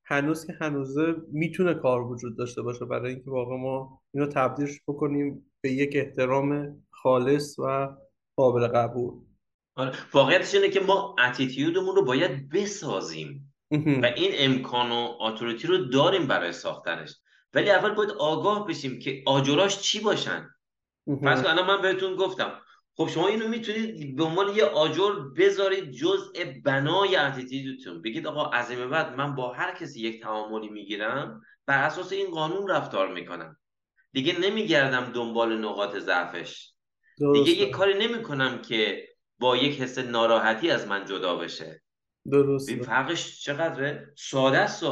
[SPEAKER 1] هنوز که هنوزه می‌تونه کار وجود داشته باشه برای اینکه واقعا ما اینو تبدیلش بکنیم به یک احترام خالص و قابل قبول.
[SPEAKER 2] آره. واقعیتش اینه که ما اتیتیودمون رو باید بسازیم. و این امکان و اتوریتی رو داریم برای ساختنش. ولی اول باید آگاه بشیم که آجراش چی باشن. پس الان من بهتون گفتم خب شما اینو می‌تونید به عنوان یه آجر بذارید جزء بنای اتیتیودتون بگید آقا از این بعد من با هر کسی یک تعاملی می‌گیرم بر اساس این قانون رفتار می‌کنم. دیگه نمیگردم دنبال نقاط ضعفش. دیگه یه کاری نمی‌کنم که با یک حس ناراحتی از من جدا بشه.
[SPEAKER 1] درست
[SPEAKER 2] این فرقش چقدره؟ ساده است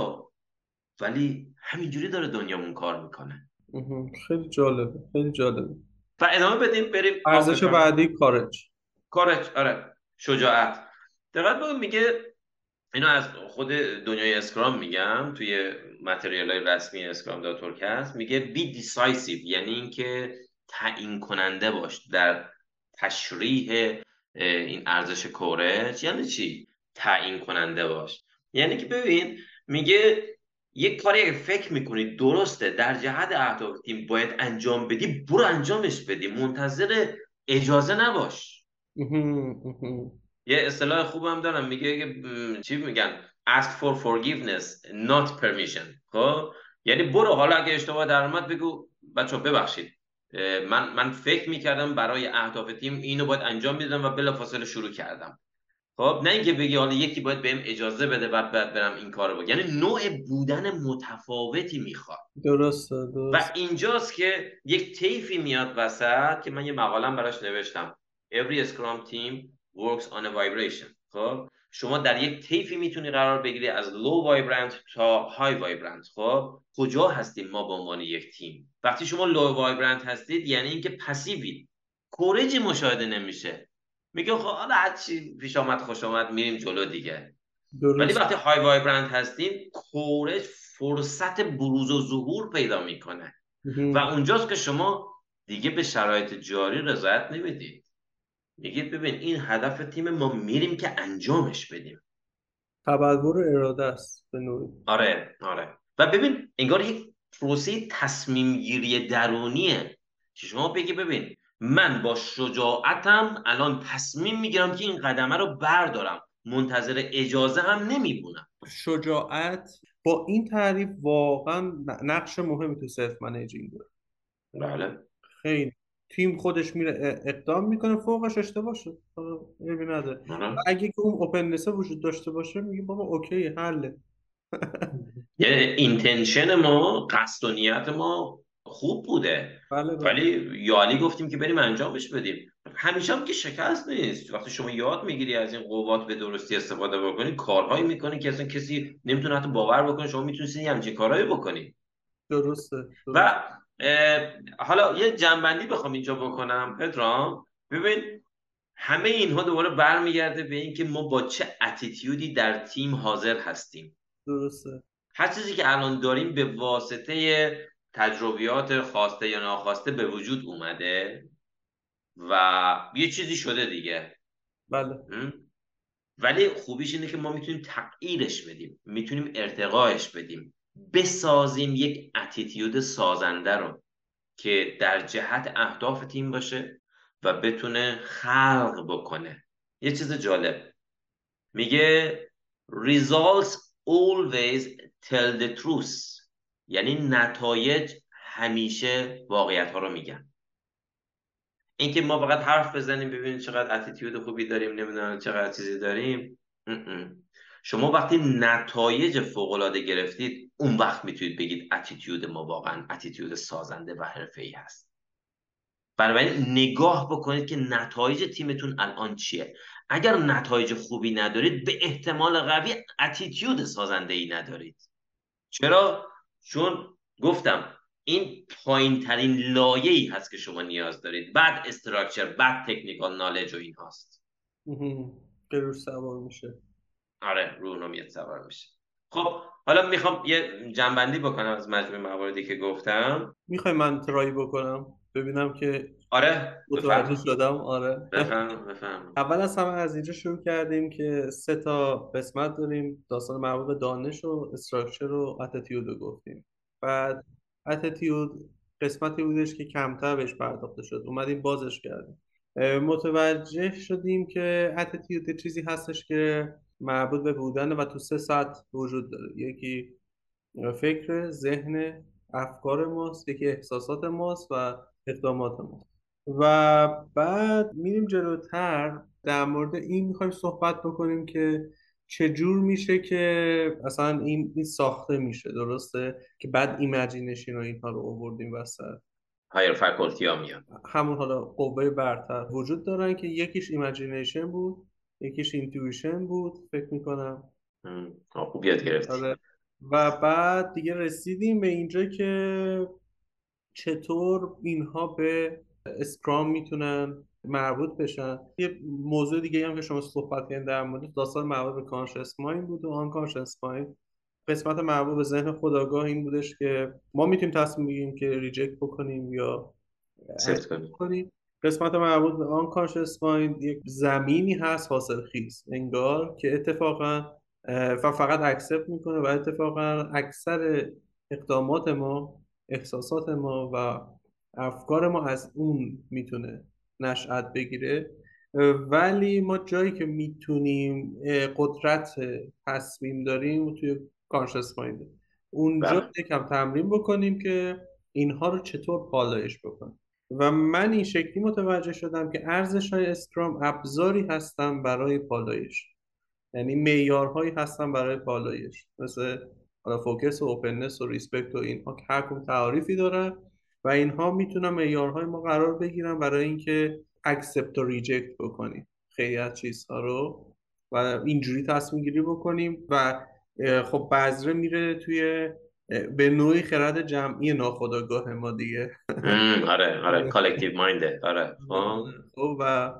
[SPEAKER 2] ولی همینجوری داره دنیامون کار می‌کنه.
[SPEAKER 1] خیلی جالبه. خیلی جالبه.
[SPEAKER 2] و ادامه بدیم بریم
[SPEAKER 1] ارزش بعدی courage.
[SPEAKER 2] courage آره. شجاعت. دقت بگم میگه اینو از خود دنیای اسکرام میگم توی material های رسمی اسکرام دات org هست میگه be decisive یعنی اینکه تعیین کننده باش در تشریح این ارزش courage یعنی چی؟ تعیین کننده باش. یعنی که ببین میگه یک کاری اگه فکر می‌کنی درسته در جهت اهداف تیم باید انجام بدی برو انجامش بدی. منتظر اجازه نباش. یه اصطلاح خوبم دارم میگه چی میگن؟ Ask for forgiveness not permission. خب؟ یعنی برو حالا اگه اشتباه در اومد بگو بچه ببخشید. من من فکر می‌کردم برای اهداف تیم اینو باید انجام می‌دادم و بلافاصله شروع کردم. خب نه اینکه بگی حالا یکی باید بهم اجازه بده بعد بعد برم این کارو بکنم. یعنی نوع بودن متفاوتی می‌خواد.
[SPEAKER 1] درسته
[SPEAKER 2] درست. و اینجاست که یک طیفی میاد وسط که من یه مقالم براش نوشتم. Every scrum team works on a vibration. خب شما در یک طیفی می‌تونی قرار بگیری از low vibrant تا high vibrant. خب کجا هستیم ما به عنوان یک تیم؟ وقتی شما low vibrant هستید یعنی اینکه پسیوید کورجی مشاهده نمیشه. میگه خب حالا هر چی پیش آمد خوش آمد میریم جلو دیگه. درست. ولی وقتی های وایبرند هستیم کورج فرصت بروز و ظهور پیدا می‌کنه. و اونجاست که شما دیگه به شرایط جاری رضایت نمی‌دید. میگید ببین این هدف تیم ما میریم که انجامش بدیم.
[SPEAKER 1] تبلور اراده است به نوعی.
[SPEAKER 2] آره آره. و ببین انگار یک پروسه تصمیم گیری درونیه که شما بگی ببین من با شجاعتم الان تصمیم می‌گیرم که این قدمه رو بردارم. منتظر اجازه هم نمی‌مونم
[SPEAKER 1] شجاعت با این تعریف واقعا نقش مهمی تو self managing داره.
[SPEAKER 2] بله.
[SPEAKER 1] خیلی. تیم خودش میره اقدام می‌کنه فوقش اشتباه شد. عیبی نداره. آره. اگه که اون openness ه وجود داشته باشه میگه بابا okay حله.
[SPEAKER 2] یعنی اینتنشن ما قصد و نیت ما خوب بوده.
[SPEAKER 1] بله بله.
[SPEAKER 2] ولی یالی گفتیم که بریم انجامش بدیم. همیشه هم که شکست نیست. وقتی شما یاد می‌گیری از این قوات به درستی استفاده بکنی کارهایی می‌کنی که اصلا کسی نمی‌تونه حتی باور بکنه. شما می‌تونید همچین کارهایی بکنی.
[SPEAKER 1] درسته,
[SPEAKER 2] و حالا یه جنبندی بخوام اینجا بکنم پدرام. ببین همه اینها دوباره برمیگرده به اینکه ما با چه اتیتیودی در تیم حاضر هستیم.
[SPEAKER 1] درسته.
[SPEAKER 2] هر چیزی که الان داریم به واسطه تجربیات خواسته یا ناخواسته به وجود اومده و یه چیزی شده دیگه.
[SPEAKER 1] بله.
[SPEAKER 2] ولی خوبیش اینه که ما می‌تونیم تغییرش بدیم می‌تونیم ارتقایش بدیم. بسازیم یک اتیتیود سازنده رو که در جهت اهداف تیم باشه و بتونه خلق بکنه. یه چیز جالب. میگه results always tell the truth. یعنی نتایج همیشه واقعیت ها رو میگن. اینکه ما فقط حرف بزنیم ببینیم چقدر اتیتیود خوبی داریم نمی‌دونم چقدر چیزی داریم شما وقتی نتایج فوق العاده گرفتید اون وقت می‌تونید بگید اتیتیود ما واقعا اتیتیود سازنده و ای هست. بنابراین نگاه بکنید که نتایج تیمتون الان چیه. اگر نتایج خوبی ندارید به احتمال قوی اتیتیود سازنده ای ندارید. چرا؟ چون گفتم این پایین ترین لایه ای هست که شما نیاز دارید. بعد استراکچر بعد تکنیکال نالج و این هاست.
[SPEAKER 1] که سوار میشه.
[SPEAKER 2] آره رو نمیت سوار میشه. خب حالا می‌خوام یه جنبندی بکنم از مجموع مواردی که گفتم.
[SPEAKER 1] می‌خوای من ترایی بکنم؟ ببینم که
[SPEAKER 2] آره
[SPEAKER 1] متوجه شدم آره.
[SPEAKER 2] بفهم بفهم
[SPEAKER 1] اول از همه از اینجا شروع کردیم که سه تا قسمت داریم. داستان مربوط به دانش و استراکچر و اتیتیود رو گفتیم. بعد اتیتیود قسمتی بودش که کمتر بهش پرداخته شد. اومدیم بازش کردیم. متوجه شدیم که اتیتیود چیزی هستش که مربوط به بودن و تو سه سطح وجود داره. یکی فکر ذهن افکار ماست یکی احساسات ماست و اقدامات ماست. و بعد میریم جلوتر. در مورد این می‌خوایم صحبت بکنیم که چجور میشه که اصلا این, این ساخته میشه درسته؟ که بعد imagination و اینها رو آوردیم وسط.
[SPEAKER 2] higher faculty ها میان.
[SPEAKER 1] همون حالا قوه برتر. وجود دارن که یکیش imagination بود یکیش intuition بود فکر می‌کنم.
[SPEAKER 2] خوب یاد گرفتی.
[SPEAKER 1] آره. و بعد دیگه رسیدیم به اینجا که چطور اینها به اسکرام می‌تونن مربوط بشن. یه موضوع دیگه هم که شما صحبت کردین در مورد داستان مربوط به conscious mind بود و unconscious mind قسمت مربوط به ذهن خودآگاه این بودش که ما می‌تونیم تصمیم بگیریم که reject بکنیم یا کنیم. قسمت مربوط به unconscious mind یک زمینی هست حاصلخیز. انگار که اتفاقا و فقط accept می‌کنه و اتفاقا اکثر اقدامات ما احساسات ما و افکار ما از اون می‌تونه نشأت بگیره. ولی ما جایی که می‌تونیم قدرت تصمیم داریم توی conscious mind اونجا بله. یکم تمرین بکنیم که اینها رو چطور پالایش بکنیم. و من این شکلی متوجه شدم که ارزش های اسکرام ابزاری هستن برای پالایش. یعنی معیارهایی هستن برای پالایش. مثل حالا focus و openness و respect و اینها که هر کدوم تعریفی داره و اینها می‌تونن معیارهای ما قرار بگیرن برای اینکه accept و reject بکنیم. خیلی از چیزها رو و اینجوری تصمیم گیری بکنیم و خب بذره میره توی به نوعی خرد جمعی ناخودآگاه ما دیگه.
[SPEAKER 2] آره آره [laughs] collective mind ه آره
[SPEAKER 1] خب. خب، و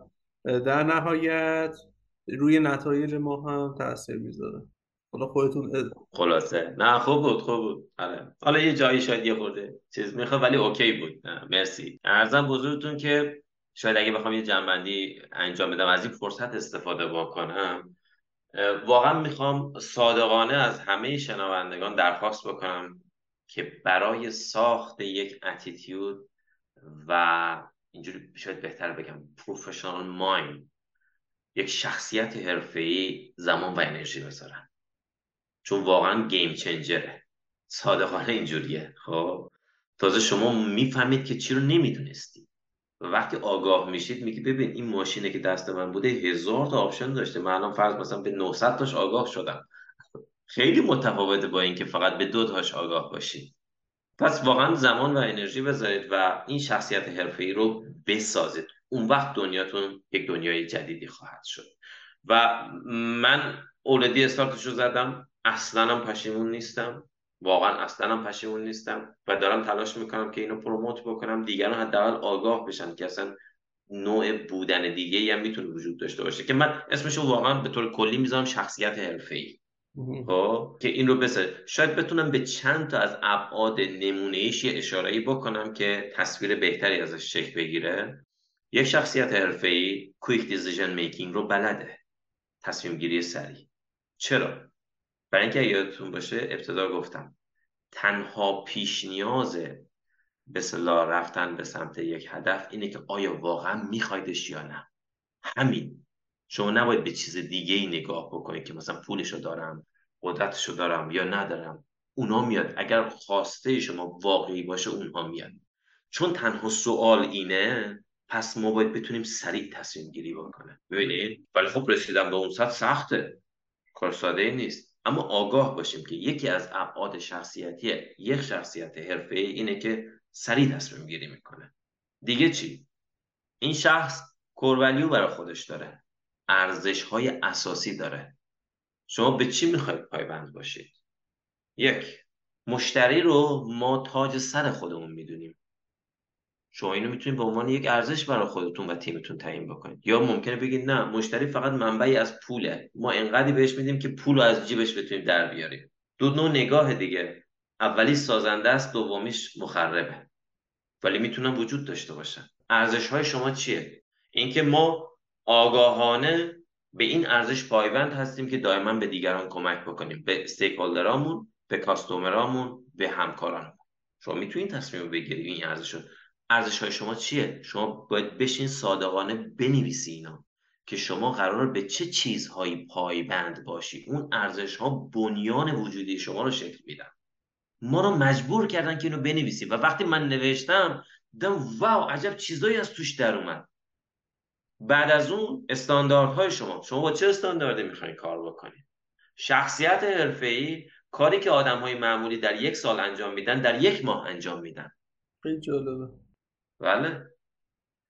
[SPEAKER 1] در نهایت روی نتایج ما هم تاثیر می‌ذاره. حالا خودتون
[SPEAKER 2] خلاصه. نه خوب بود خوب بود. آره. حالا یه جایی شاید یه خورده چیز می‌خواد ولی اوکی بود. نه مرسی. ارزم بزرگتون که شاید اگه بخوام یه جنبندی انجام بدم از این فرصت استفاده بکنم. واقعا می‌خوام صادقانه از همه شنوندگان درخواست بکنم که برای ساخت یک اتیتیود و اینجوری شاید بهتر بگم professional mind یک شخصیت حرفه‌ای زمان و انرژی بذارن. چون واقعا game changer ه صادقانه اینجوریه. خب؟ تازه شما می‌فهمید که چی رو نمی‌دونستی. و وقتی آگاه میشید میگی ببین این ماشینه که دست من بوده هزار تا option داشته. من الان فرض مثلا به 900 تاش آگاه شدم. خیلی متفاوته با اینکه فقط به دو تاش آگاه باشید پس واقعا زمان و انرژی بذارید و این شخصیت حرفه‌ای رو بسازید. اون وقت دنیاتون یک دنیای جدیدی خواهد شد. و من اولدی استارتش رو زدم. اصلا هم پشیمون نیستم. واقعا اصلا هم پشیمون نیستم و دارم تلاش می‌کنم که اینو پروموت بکنم دیگران حداقل آگاه بشن که اصلا نوع بودن دیگه هم می‌تونه وجود داشته باشه. که من اسمشو واقعا به طور کلی می‌ذارم شخصیت حرفه‌ای. خب؟ که این رو بسه شاید بتونم به چند تا از ابعاد نمونه ایش یه اشاره بکنم که تصویر بهتری ازش شکل بگیره. یک شخصیت حرفه‌ای کویک دیسیژن میکینگ رو بلده. تصمیم گیری سریع. چرا؟ برای اینکه یادتون باشه ابتدا گفتم تنها پیش نیاز به صلاح رفتن به سمت یک هدف اینه که آیا واقعا میخوایدش یا نه. همین. شما نباید به چیز دیگه ای نگاه بکنید که مثلا پولشو دارم قدرتشو دارم یا ندارم. اونا میاد. اگر خواسته شما واقعی باشه اونها میاد. چون تنها سوال اینه پس ما باید بتونیم سریع تصمیم گیری بکنه ببینید؟ ولی خب رسیدم به اون سطح سخته. کار ساده نیست. اما آگاه باشیم که یکی از ابعاد شخصیتی یک شخصیت حرفه اینه که سریع تصمیم گیری می‌کنه. دیگه چی؟ این شخص کورولیو برای خودش داره. ارزش های اساسی داره. شما به چی می‌خواید پایبند باشید؟ یک مشتری رو ما تاج سر خودمون می‌دونیم. شما اینو می‌تونید به عنوان یک ارزش برای خودتون و تیمتون تعیین بکنید. یا ممکنه بگید نه مشتری فقط منبعی از پوله. ما انقدری بهش میدیم که پول رو از جیبش بتونیم در بیاریم. دو نوع نگاه دیگه. اولی سازنده است دومیش مخربه. ولی می‌تونن وجود داشته باشن. ارزش های شما چیه؟ اینکه ما آگاهانه به این ارزش پایبند هستیم که دائما به دیگران کمک بکنیم. به استیکولدرامون به کاستومرامون به همکارانمون. شما می‌تونید تصمیم بگیرید این ارزش ارزش های شما چیه؟ شما باید بشین صادقانه بنویسی اینا که شما قرار به چه چیزهایی پایبند باشی. اون ارزش ها بنیان وجودی شما رو شکل میدن. ما رو مجبور کردن که اینو بنویسیم. و وقتی من نوشتم دیدم واو عجب چیزایی از توش در اومد. بعد از اون استانداردهای شما. شما با چه استانداردی می‌خواین کار بکنید شخصیت حرفه‌ای کاری که آدم های معمولی در یک سال انجام میدن در یک ماه انجام میدن.
[SPEAKER 1] خیلی جالبه.
[SPEAKER 2] بله.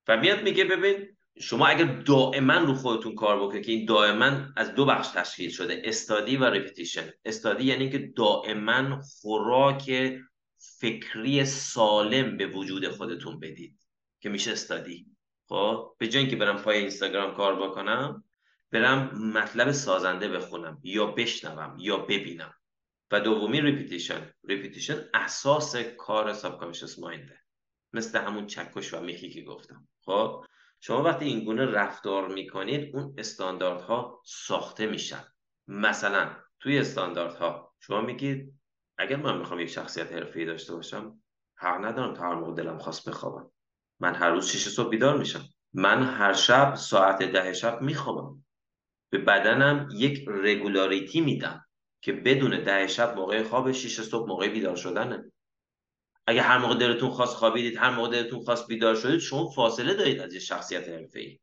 [SPEAKER 2] و میاد میگه ببین شما اگر دائما رو خودتون کار بکنید که این دائما از دو بخش تشکیل شده استادی و رپتیشن استادی یعنی که دائما خوراک فکری سالم به وجود خودتون بدید که میشه استادی. خب به جای اینکه برم پای اینستاگرام کار بکنم برم مطلب سازنده بخونم یا بشنوم یا ببینم. و دومی repetition repetition اساس کار subconscious mind ه مثل همون چکش و میخی که گفتم. خب؟ شما وقتی این گونه رفتار می‌کنید اون استانداردها ساخته میشن. مثلا توی استانداردها شما میگید اگر من می‌خوام یک شخصیت حرفه‌ای داشته باشم حق ندارم تا هر موقع دلم خواست بخوابم. من هر روز شیش صبح بیدار میشم. من هر شب ساعت ده شب میخوابم. به بدنم یک رگولاریتی میدم که بدون ده شب موقع خواب شیش صبح موقع بیدار شدنه. اگه هر موقع دلتون خواست خوابیدید هر موقع دلتون خواست بیدار شدید شما فاصله دارید از یه شخصیت حرفه‌ای.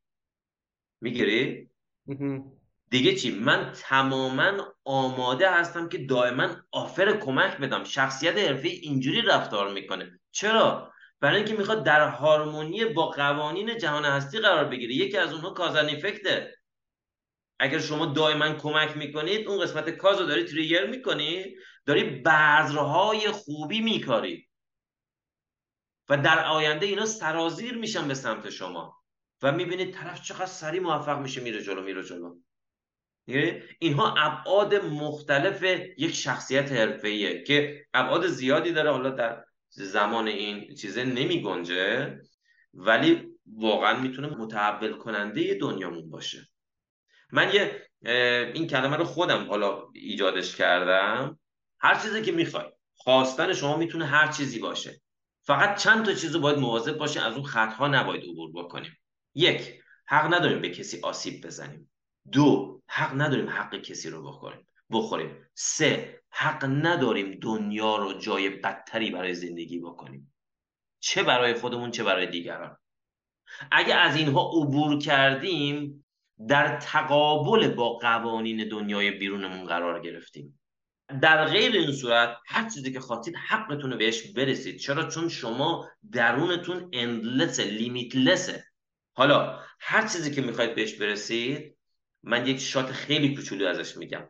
[SPEAKER 2] می‌گیری؟ دیگه چی؟ من تماما آماده هستم که دائما آفر کمک بدم. شخصیت حرفه اینجوری رفتار می‌کنه. چرا؟ برای اینکه می‌خواد در هارمونی با قوانین جهان هستی قرار بگیره. یکی از اونها کازن افکته. اگر شما دائما کمک می‌کنید اون قسمت کاز رو داری تریگر می‌کنی. داری بذرهای خوبی میکاری. و در آینده اینا سرازیر میشن به سمت شما. و می‌بینید طرف چقدر سریع موفق میشه میره جلو میره جلو. اینها ابعاد مختلف یک شخصیت حرفه‌ایه که ابعاد زیادی داره. حالا در زمان این چیزه نمی گنجه ولی واقعا می‌تونه متحول کننده دنیامون باشه. من یه این کلمه رو خودم حالا ایجادش کردم. هر چیزی که می‌خوای خواستن شما می‌تونه هر چیزی باشه. فقط چند تا چیزو باید مواظب باشه از اون خطها نباید عبور بکنیم. یک حق نداریم به کسی آسیب بزنیم. دو حق نداریم حق کسی رو بخوریم. بخوریم. سه حق نداریم دنیا رو جای بدتری برای زندگی بکنیم. چه برای خودمون چه برای دیگران. اگه از اینها عبور کردیم در تقابل با قوانین دنیای بیرونمون قرار گرفتیم. در غیر این صورت هر چیزی که خواستید حقتون رو بهش برسید. چرا؟ چون شما درونتون اندلس لیمیتلسه حالا هر چیزی که می‌خواید بهش برسید من یک شات خیلی کوچولو ازش میگم.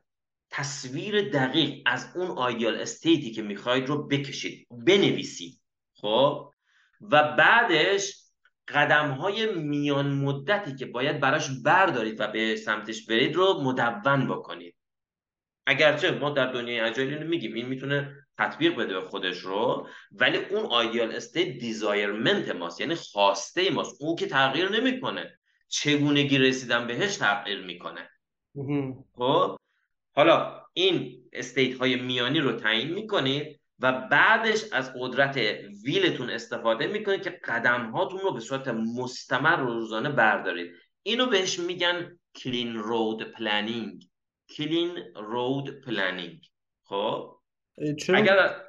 [SPEAKER 2] تصویر دقیق از اون آیدیال استیتی که می‌خواید رو بکشید بنویسید. خب؟ و بعدش قدم های میان مدتی که باید براش بردارید و به سمتش برید رو مدون بکنید. اگرچه ما در دنیای agile میگیم این می‌تونه تطبیق بده به خودش رو ولی اون ideal state desirement ماست یعنی خواسته ماست. اون که تغییر نمی‌کنه. چگونگی رسیدن بهش تغییر می‌کنه. خب؟ حالا این state های میانی رو تعیین می‌کنید و بعدش از قدرت will تون استفاده می‌کنید که قدم هاتون رو به صورت مستمر روزانه بردارید. اینو بهش میگن clean road planning clean road planning خب؟
[SPEAKER 1] چرا اگر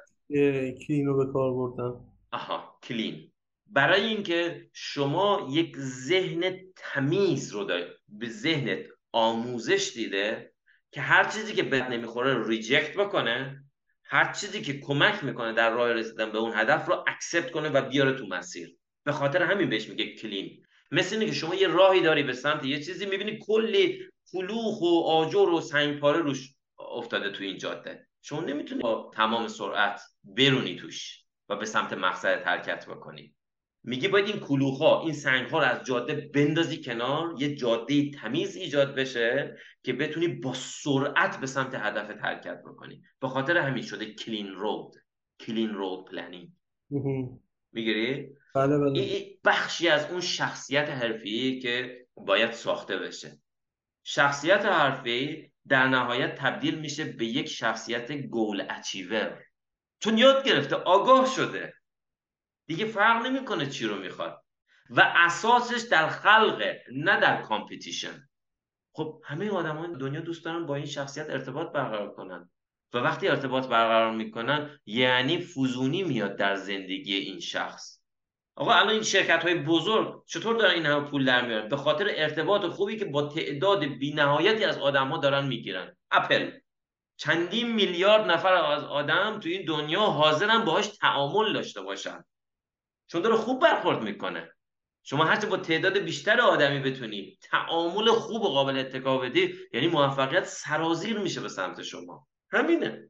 [SPEAKER 1] clean رو به کار بردم
[SPEAKER 2] آها clean. برای اینکه شما یک ذهن تمیز رو دارید به ذهنت آموزش دیده که هر چیزی که به درد نمی‌خوره reject بکنه هر چیزی که کمک می‌کنه در راه رسیدن به اون هدف رو accept کنه و بیاره تو مسیر. به خاطر همین بهش میگه کلین. مثل اینه که شما یه راهی داری به سمت یه چیزی می‌بینی کلی کلوخ و آجر و سنگپاره روش افتاده تو این جاده. شما نمی‌تونی با تمام سرعت برونی توش و به سمت مقصد حرکت بکنی. میگه باید این کلوخا این سنگ ها رو از جاده بندازی کنار یه جاده تمیز ایجاد بشه که بتونی با سرعت به سمت هدفت حرکت بکنی. به خاطر همین شده کلین رود clean road planning می‌گیری؟
[SPEAKER 1] بله بله.
[SPEAKER 2] بخشی از اون شخصیت حرفه‌ای که باید ساخته بشه. شخصیت حرفه‌ای در نهایت تبدیل میشه به یک شخصیت goal achiever چون یاد گرفته آگاه شده. دیگه فرق نمی‌کنه چی رو می‌خواد. و اساسش در خلقه نه در competition خب همه آدمای دنیا دوست دارن با این شخصیت ارتباط برقرار کنن. و وقتی ارتباط برقرار می‌کنن یعنی فوزونی میاد در زندگی این شخص. آقا الان این شرکت های بزرگ چطور دارن این همه پول در میارن؟ به خاطر ارتباط خوبی که با تعداد بینهایتی از آدم ها دارن می‌گیرن. اپل. چندین میلیارد نفر از آدم تو این دنیا حاضرن باهاش تعامل داشته باشن. چون داره خوب برخورد می‌کنه. شما هرچه با تعداد بیشتر آدمی بتونی تعامل خوب و قابل اتکا بدی یعنی موفقیت سرازیر میشه به سمت شما. همینه.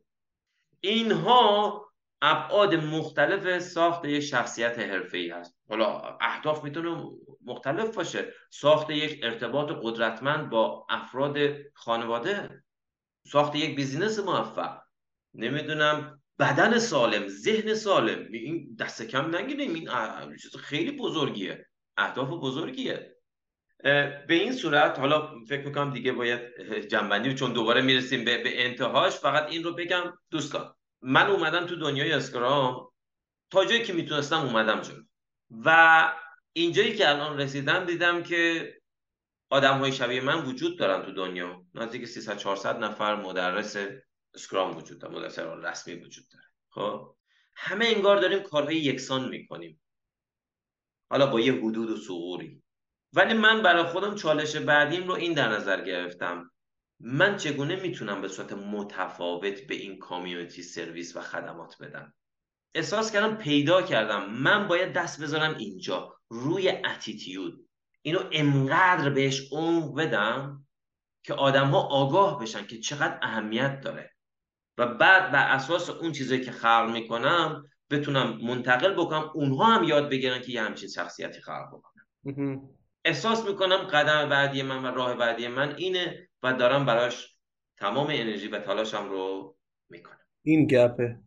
[SPEAKER 2] اینها ابعاد مختلف ساخت یک شخصیت ای هست. حالا اهداف می‌تونه مختلف باشه. ساخت یک ارتباط قدرتمند با افراد خانواده ساخت یک بیزینس موفق. نمی‌دونم بدن سالم ذهن سالم. این دست کم نگیریم. این چیز خیلی بزرگیه. اهداف بزرگیه. به این صورت حالا فکر می‌کنم دیگه باید جنبندی چون دوباره می‌رسیم به, به انتهاش فقط این رو بگم دوستان. من اومدم تو دنیای اسکرام تا جایی که می‌تونستم اومدم جلو. و اینجایی که الان رسیدم دیدم که آدم های شبیه من وجود دارن تو دنیا. نزدیک 300 400 نفر مدرس اسکرام وجود داره مدرس رسمی وجود داره. خب؟ همه انگار داریم کارهای یکسان می‌کنیم. حالا با یه حدود و سغوری ولی من برای خودم چالش بعدیم رو این در نظر گرفتم. من چگونه می‌تونم به صورت متفاوت به این کامیونیتی سرویس و خدمات بدم؟ احساس کردم پیدا کردم. من باید دست بذارم اینجا روی اتیتیود اینو انقدر بهش عمق بدم که آدم ها آگاه بشن که چقدر اهمیت داره. و بعد بر اساس اون چیزایی که خلق می‌کنم بتونم منتقل بکنم اونها هم یاد بگیرن که یه همچین شخصیتی خلق بکنم. احساس می‌کنم قدم بعدی من و راه بعدی من اینه و دارم براش تمام انرژی و تلاشم رو می‌کنم.
[SPEAKER 1] این گپه.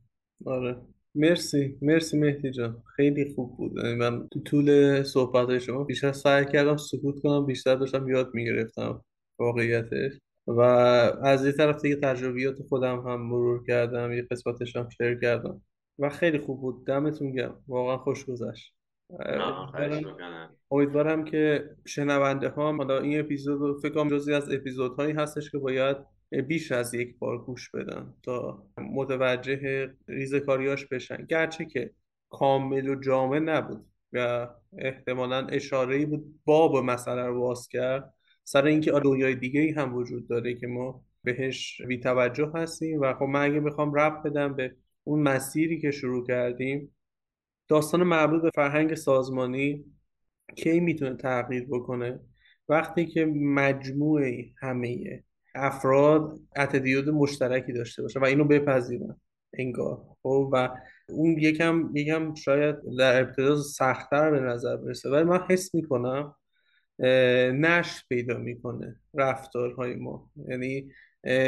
[SPEAKER 1] آره. مرسی. مرسی مهدی جان. خیلی خوب بود. یعنی من تو طول صحبت شما بیشتر سعی کردم سکوت کنم بیشتر داشتم یاد می‌گرفتم واقعیتش. و از یه طرف دیگه تجربیات خودم هم مرور کردم یه قسمتش هم شیر کردم. و خیلی خوب بود. دمتون گرم. واقعا خوش گذشت. امیدوارم که شنونده ها حالا این اپیزود فکر کنم جزی از اپیزودهایی هستش که باید بیش از یک بار گوش بدن تا متوجه ریزکاریاش بشن. گرچه که کامل و جامع نبود و احتمالا اشاره بود باب مسئله رو باز کرد. سر اینکه دنیای دیگه ای هم وجود داره که ما بهش بی توجه هستیم و خب من اگه بخوام رب بدم به اون مسیری که شروع کردیم داستان مربوط به فرهنگ سازمانی کی می‌تونه تغییر بکنه؟ وقتی که مجموعه همه افراد اتدیود مشترکی داشته باشه و اینو بپذیرن انگار خب؟ و اون یکم یکم شاید در ابتدا سختتر به نظر برسه. ولی من حس می‌کنم نشر پیدا می‌کنه رفتارهای ما. یعنی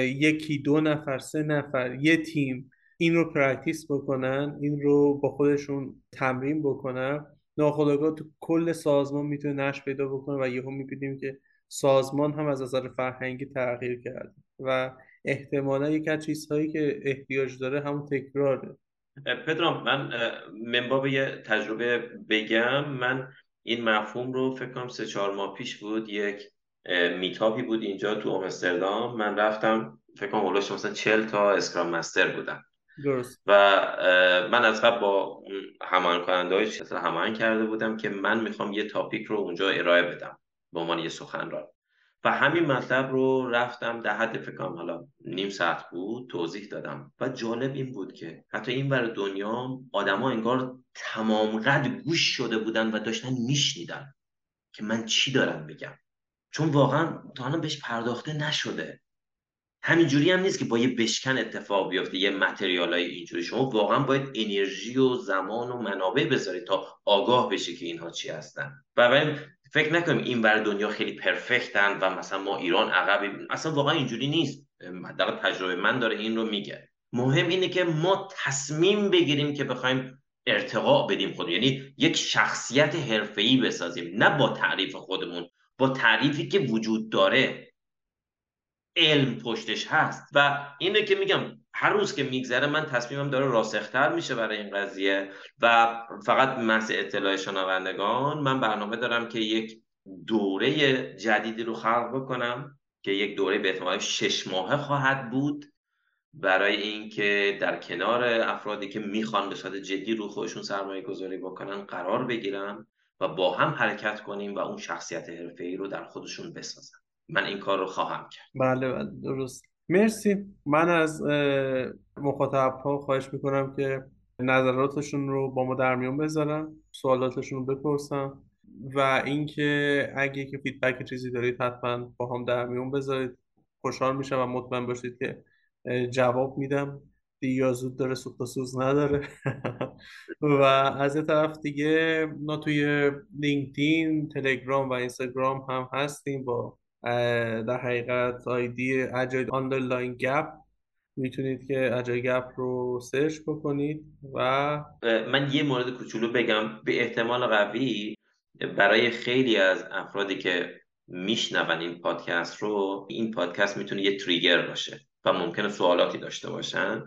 [SPEAKER 1] یکی دو نفر سه نفر یه تیم این رو practice بکنن این رو با خودشون تمرین بکنن. ناخودآگاه تو کل سازمان می‌تونه نشت پیدا بکنه و یهو می‌بینیم که سازمان هم از نظر فرهنگی تغییر کرده و احتمالا یک از چیزهایی که احتیاج داره همون تکراره.
[SPEAKER 2] پدرام من منباب یه تجربه بگم. من این مفهوم رو فکر کنم سه چهار ماه پیش بود یک میتاپی بود اینجا تو آمستردام. من رفتم فکر کنم مثلا چل تا اسکرام مستر بودم.
[SPEAKER 1] درست.
[SPEAKER 2] و من از قبل با همان کننده های همان کرده بودم که من می‌خوام یه تاپیک رو اونجا ارائه بدم به عنوان یه سخنران. و همین مطلب رو رفتم در حد فکرم حالا نیم ساعت بود توضیح دادم. و جالب این بود که حتی این بر دنیا آدما انگار تمام قد گوش شده بودن و داشتن میشنیدن که من چی دارم بگم چون واقعا تا الان بهش پرداخته نشده. همینجوری هم نیست که با یه بشکن اتفاق بیفته یه متریال های اینجوری. شما واقعا باید انرژی و زمان و منابع بذارید تا آگاه بشه که اینها چی هستن. و فکر نکنیم این بر دنیا خیلی پرفکتن و مثلا ما ایران عقب. اصلا واقعا اینجوری نیست. در تجربه من داره این رو میگه. مهم اینه که ما تصمیم بگیریم که بخوایم ارتقاء بدیم خود یعنی یک شخصیت حرفه‌ای بسازیم. نه با تعریف خودمون با تعریفی که وجود داره. علم پشتش هست. و اینه که میگم هر روز که میگذره من تصمیمم داره راسختر میشه برای این قضیه و فقط محض اطلاع شنوندگان من برنامه دارم که یک دوره جدیدی رو خلق بکنم که یک دوره به احتمال شش ماهه خواهد بود برای اینکه در کنار افرادی که می‌خوان به صورت جدی رو خودشون سرمایه گذاری بکنن قرار بگیرم و با هم حرکت کنیم و اون شخصیت حرفه‌ای رو در خودشون بسازن. من این کار رو خواهم کرد.
[SPEAKER 1] بله بله درست. مرسی. من از مخاطب ها خواهش می‌کنم که نظراتشون رو با ما در میون بذارن سوالاتشون رو بپرسم و اینکه اگه که فیدبک چیزی دارید حتما با هم در میون بذارید. خوشحال میشم و مطمئن باشید که جواب میدم. دیگه زود داره سوخت سوز نداره. [laughs] و از یه طرف دیگه ما توی لینکدین تلگرام و اینستاگرام هم هستیم. با در حقیقت آیدی Agile underline Gap می‌تونید که Agile Gap رو سرچ بکنید و
[SPEAKER 2] من یه مورد کوچولو بگم به احتمال قوی برای خیلی از افرادی که میشنون این پادکست رو این پادکست می‌تونه یه trigger باشه و ممکنه سوالاتی داشته باشن.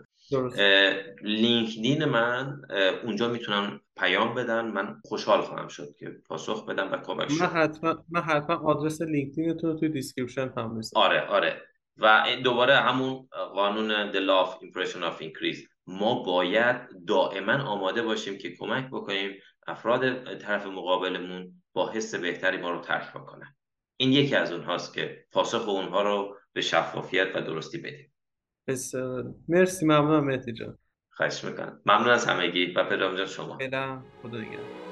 [SPEAKER 2] لینکدین من اونجا می‌تونم پیام بدن. من خوشحال خواهم شد که پاسخ بدم و کمک
[SPEAKER 1] کنم حتما من حتما آدرس لینکدینتون رو توی description هم می‌ذارم
[SPEAKER 2] آره آره. و دوباره همون قانون the law of impression of increase. ما باید دائما آماده باشیم که کمک بکنیم افراد طرف مقابلمون با حس بهتری ما رو ترک بکنن. این یکی از اونهاست که پاسخ اونها رو به شفافیت و درستی بدیم.
[SPEAKER 1] بسیار. مرسی ممنونم مهدی جان.
[SPEAKER 2] خواهش می‌کنم. ممنون از همگی و پدرام جان شما.
[SPEAKER 1] خدا نگهدار.